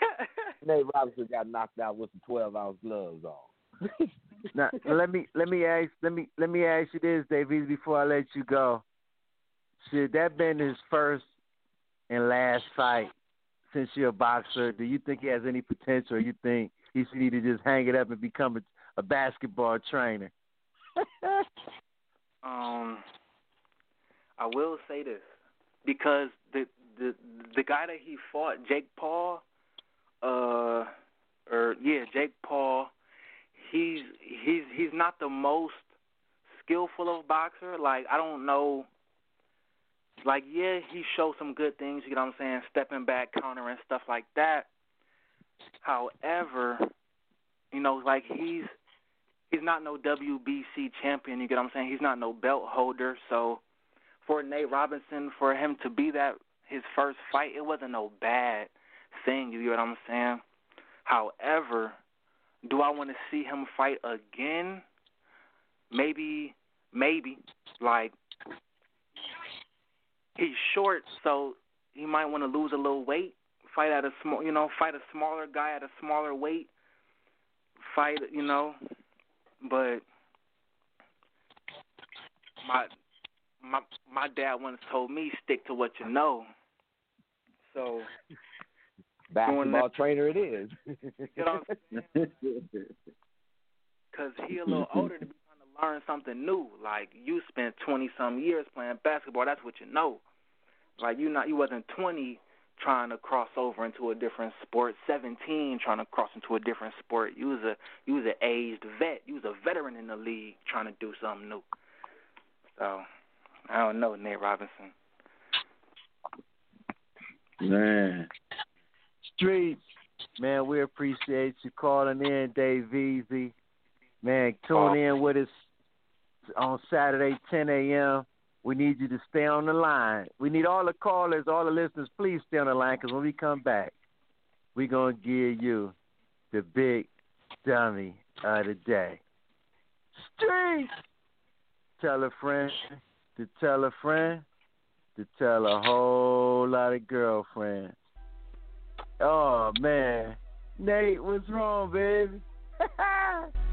[laughs] Nate Robinson got knocked out with some 12 ounce gloves on. now, let me let me ask let me let me ask you this, Davies, before I let you go. Should that been his first and last fight since you're a boxer? Do you think he has any potential, or you think he should need to just hang it up and become a, a basketball trainer? [laughs] Um, I will say this because the the the guy that he fought, Jake Paul, uh, or yeah, Jake Paul, he's he's he's not the most skillful of boxer. Like I don't know. Like yeah, he showed some good things. You know what I'm saying? Stepping back, countering stuff like that. However, you know, like he's he's not no WBC champion. You get what I'm saying? He's not no belt holder. So for Nate Robinson, for him to be that his first fight, it wasn't no bad thing. You get what I'm saying? However, do I want to see him fight again? Maybe, maybe. Like he's short, so he might want to lose a little weight. Fight at a small, you know, fight a smaller guy at a smaller weight. Fight, you know, but my my my dad once told me stick to what you know. So [laughs] basketball that, trainer it is. [laughs] you know, because he a little older to be trying to learn something new. Like you spent twenty some years playing basketball. That's what you know. Like you not you wasn't twenty trying to cross over into a different sport. Seventeen trying to cross into a different sport. You was a you was an aged vet. You was a veteran in the league trying to do something new. So I don't know, Nate Robinson. Man. Streets, man, we appreciate you calling in, Dave Easy. Man, tune in with us on Saturday, 10 a.m. We need you to stay on the line. We need all the callers, all the listeners, please stay on the line because when we come back, we're going to give you the big dummy of the day. Streets! Tell a friend to tell a friend to tell a whole lot of girlfriends. Oh man, Nate, what's wrong, baby? [laughs]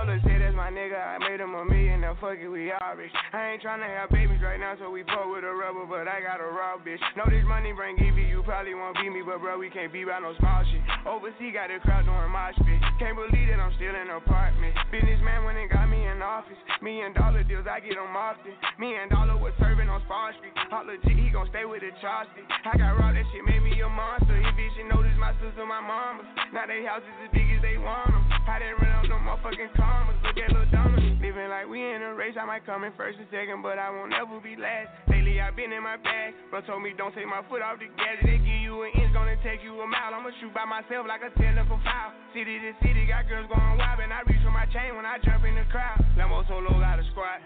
You know, that's my nigga. I made him a million, now fuck it, we all rich. I ain't tryna have babies right now, so we fuck with a rubber, but I got a raw bitch. Know this money bring Evie, you probably won't beat me, but bro, we can't be by no small shit. Overseas got a crowd doing my shit. Can't believe that I'm still in an apartment. Businessman went and got me in office. Million dollar deals, I get them often. Me and Dollar was serving on Spawn Street. Hot legit, he gon' stay with the Charleston. I got raw, that shit made me a monster. He bitch, you notice my sister, my mama. Now they houses as big as they want them. I didn't run up no motherfucking commas. Look at Lil Donna. Living like we in a race. I might come in first and second, but I won't ever be last. Lately I've been in my bag. Bro told me don't take my foot off the gas. They give you an inch, gonna take you a mile. I'ma shoot by myself like a tender for foul. City to city, got girls going wild, and I reach for my chain when I jump in the crowd. Lambo solo got a squad.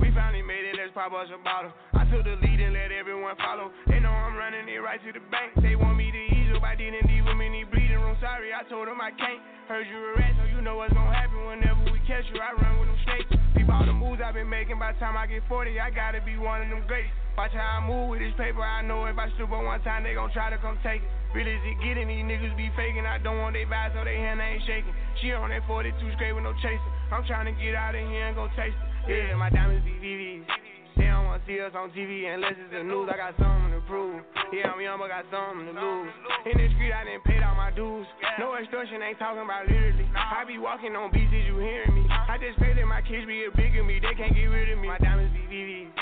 We finally made it, let's pop us a bottle. I took the lead and let everyone follow. They know I'm running it right to the bank. They want me to ease up, I didn't leave them the room. Sorry, I told them I can't. Heard you a rat, so you know what's gonna happen whenever we catch you. I run with them snakes. Peep all the moves I've been making. By the time I get 40, I gotta be one of them greats. Watch how I move with this paper. I know if I stoop on one time, they gon' try to come take it. Really, is it getting these niggas be faking? I don't want they vibes so they hand ain't shaking. She on that 42 straight with no chaser. I'm trying to get out of here and go taste it. Yeah, my diamonds be VVs. They don't wanna see us on TV unless it's the news. I got something to prove. Yeah, I'm young, but got something to lose. In the street, I didn't pay all my dues. No extortion, ain't talking about literally. I be walking on beats, is you hearing me? I just pray that my kids be a bigger me. They can't get rid of me. My diamonds be VVs.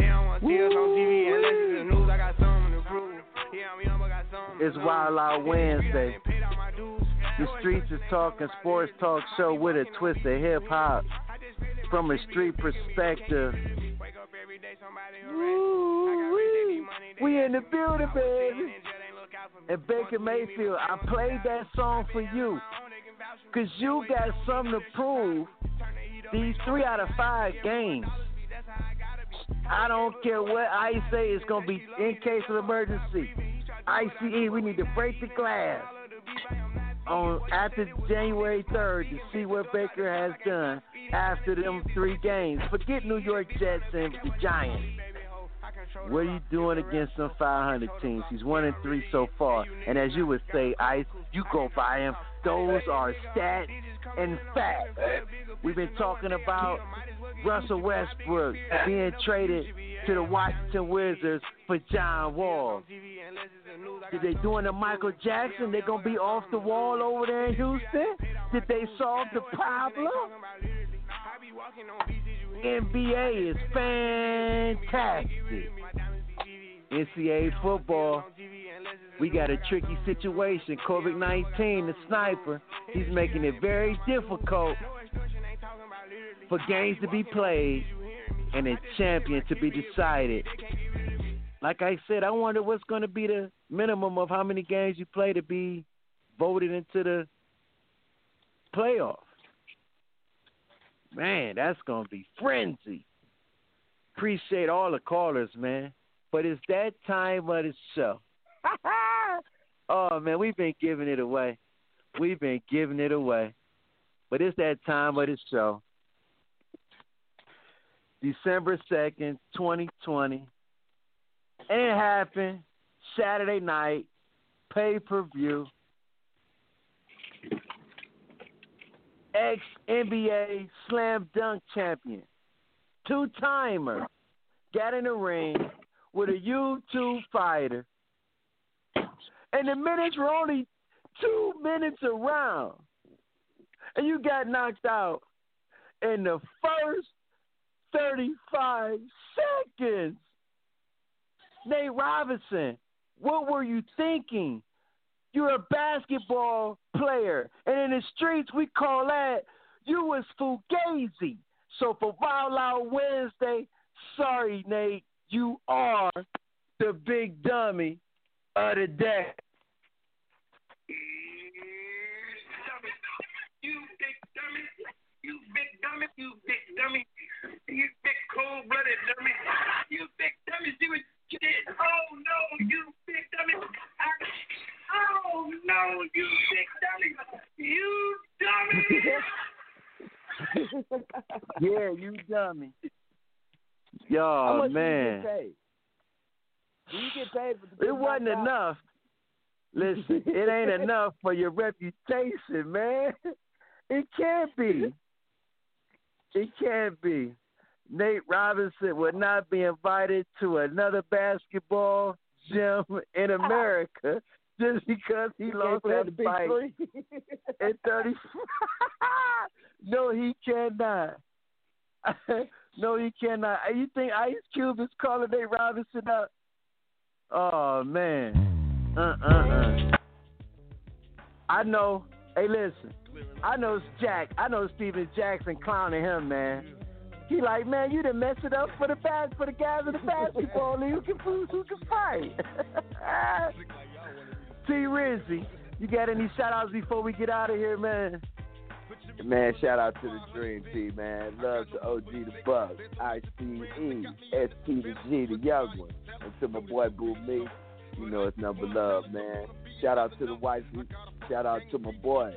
They don't wanna see us on TV unless it's the news. I got something to prove. Yeah, I'm young, but got something. To lose. It's Wild Out Wednesday. The Streets is Talking Sports Talk Show with a twist of hip hop from a street perspective. We in the building, baby. And Baker Mayfield, I played that song for you. Because you got something to prove. these three out of five games. I don't care what I say it's going to be in case of emergency. ICE, we need to break the glass on after January 3rd to see what Baker has done after them three games. Forget New York Jets and the Giants. What are you doing against some 500 teams? He's one and three so far, and as you would say, Ice, you go by him. Those are stats and facts. We've been talking about Russell Westbrook being traded to the Washington Wizards for John Wall. Did they doing the Michael Jackson? They gonna be off the wall over there in Houston? Did they solve the problem? NBA is fantastic. NCAA football, we got a tricky situation. COVID 19, the sniper, he's making it very difficult for games to be played and a champion to be decided. Like I said, I wonder what's going to be the minimum of how many games you play to be voted into the playoffs. Man, that's going to be frenzy. Appreciate all the callers, man. But it's that time of the show. [laughs] oh, man, we've been giving it away. We've been giving it away. But it's that time of the show. December 2nd, 2020. And it happened Saturday night, pay per view. Ex NBA slam dunk champion, two timer, got in the ring with a U2 fighter. And the minutes were only two minutes around. And you got knocked out in the first 35 seconds. Nate Robinson, what were you thinking? You're a basketball player, and in the streets we call that you was fugazi. So for Wild Out Wednesday, sorry Nate, you are the big dummy of the day. You big dummy, you big dummy, you big dummy, you big cold blooded dummy, you big you big dummy, you dummy. [laughs] yeah, you dummy. Yo, How man. do you get paid? Do you get paid for the It wasn't enough. Listen, it ain't [laughs] enough for your reputation, man. It can't be. It can't be. Nate Robinson would not be invited to another basketball gym in [laughs] America [laughs] just because he, He lost that big fight three. [laughs] in 30. [laughs] no, he cannot. no, he cannot. You think Ice Cube is calling Nate Robinson up? Oh man. Uh uh uh. I know. Hey, listen. I know Jack. I know Stephen Jackson clowning him, man. He like, man, you done mess it up for the bas- for the guys in the basketball league who can who can fight. T Rizzy, you got any shout outs before we get out of here, man? Man, shout out to the Dream Team, man. Love to OG the Buck, ICE, ST the G, the young one. And to my boy Boo Me, you know it's number love, man. Shout out to the wife. Shout out to my boy.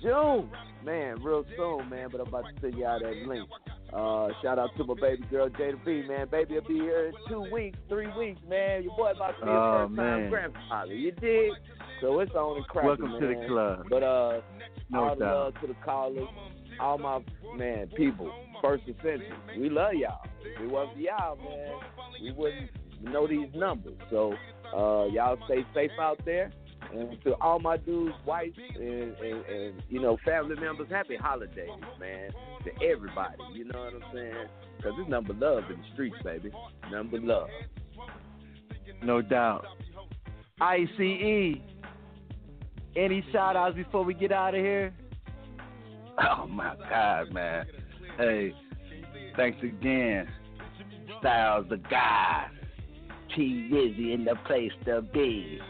June, man, real soon, man, but I'm about to send y'all that link. Uh, shout out to my baby girl Jada B, man. Baby will be here in two weeks, three weeks, man. Your boy about to be Oh, a first time man. grandfather. You dig? So it's on and cracking, Welcome to the club. But uh, No all the doubt. love to the callers, all my man people, first essential. We love y'all. If it wasn't y'all, man, we wouldn't know these numbers. So uh, y'all stay safe out there. And to all my dudes, wives, and, and, and you know family members, happy holidays, man. To everybody, you know what I'm saying? Because it's number love in the streets, baby. Number love. No doubt. ICE. Any shout outs before we get out of here? Oh my God, man. Hey, thanks again. Styles the guy. T Rizzy in the place to be.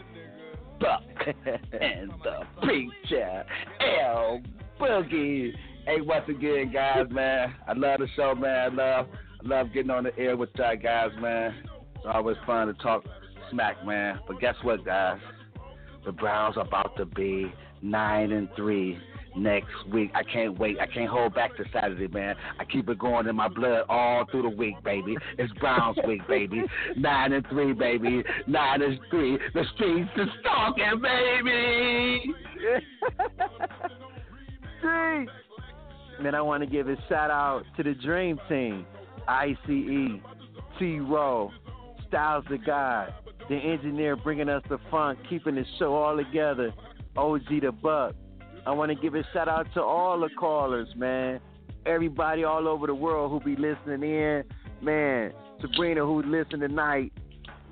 Buck and the preacher. El Boogie. Hey, once again, guys, man. I love the show, man. I love I love getting on the air with y'all guys, man. It's always fun to talk smack, man. But guess what, guys? The Browns are about to be nine and three. Next week. I can't wait. I can't hold back to Saturday, man. I keep it going in my blood all through the week, baby. It's Browns [laughs] week, baby. Nine and three, baby. Nine and three. The streets is talking, baby. [laughs] Street. Man, I want to give a shout out to the Dream Team, ICE, T-Ro, Styles the God, the engineer bringing us the fun, keeping the show all together, OG the Buck. I want to give a shout out to all the callers, man. Everybody all over the world who be listening in, man. Sabrina who listen tonight,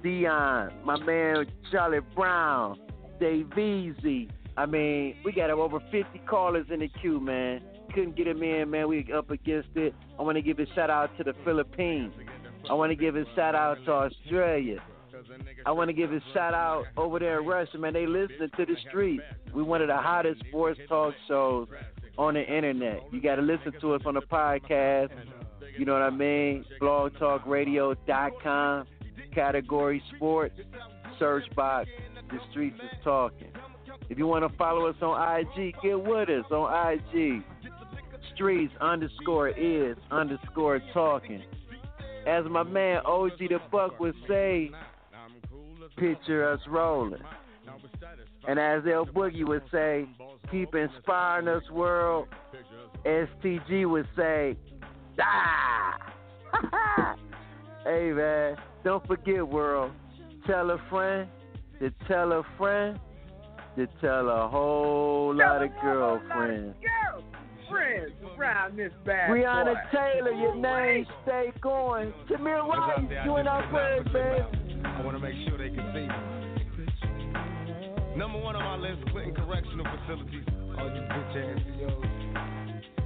Dion, my man Charlie Brown, Dave Easy. I mean, we got over 50 callers in the queue, man. Couldn't get them in, man. We up against it. I want to give a shout out to the Philippines. I want to give a shout out to Australia. I want to give a shout out over there in Russia, man. They listening to the street. We one of the hottest sports talk shows on the internet. You got to listen to us on the podcast. You know what I mean? Blogtalkradio.com, category sports, search box. The streets is talking. If you want to follow us on IG, get with us on IG. Streets underscore is underscore talking. As my man OG the Buck would say, picture us rolling. And as El Boogie would say, keep inspiring us, world. STG would say, die. Ah! [laughs] hey, man, don't forget, world. Tell a friend to tell a friend to tell a whole lot of girlfriends. Friends around this bad Breonna boy. Taylor, your name stay going. Tamir Rice, you in our prayers, man. I want to make sure they can see me. Number one on my list, Clinton Correctional Facilities. All you bitch ass CEOs.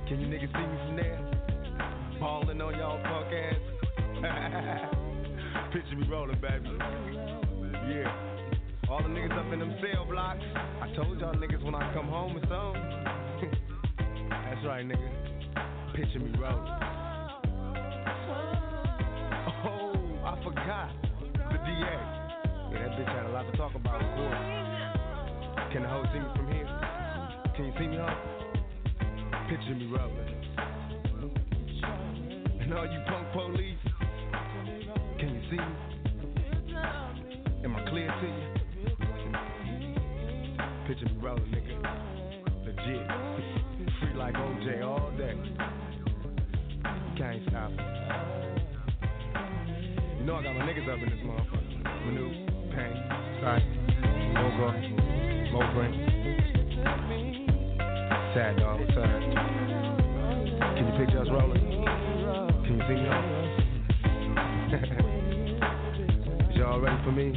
Can you niggas see me from there? Balling on y'all punk ass. [laughs] Picture me rolling, baby. Yeah. All the niggas up in them cell blocks. I told y'all niggas when I come home or something. [laughs] That's right, nigga. Picture me rolling. Oh, I forgot. Yeah, that bitch had a lot to talk about, of course. Can the hoe see me from here? Can you see me, huh? Picture me rolling. And all you punk police, can you see me? Am I clear to you? Picture me rolling, nigga. Legit. Free like OJ all day. Can't stop. You know I got my niggas up in this motherfucker. Manu, Pain, Sight, Mogo, Mobrain. Sad dog, up? Can you picture us rolling? Can you see me on? [laughs] Is y'all ready for me?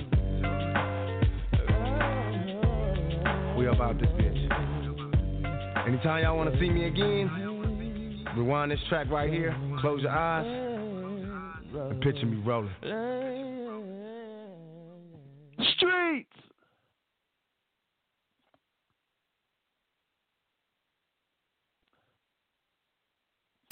We about this bitch. Anytime y'all wanna see me again, rewind this track right here, close your eyes, and picture me rolling. Streets.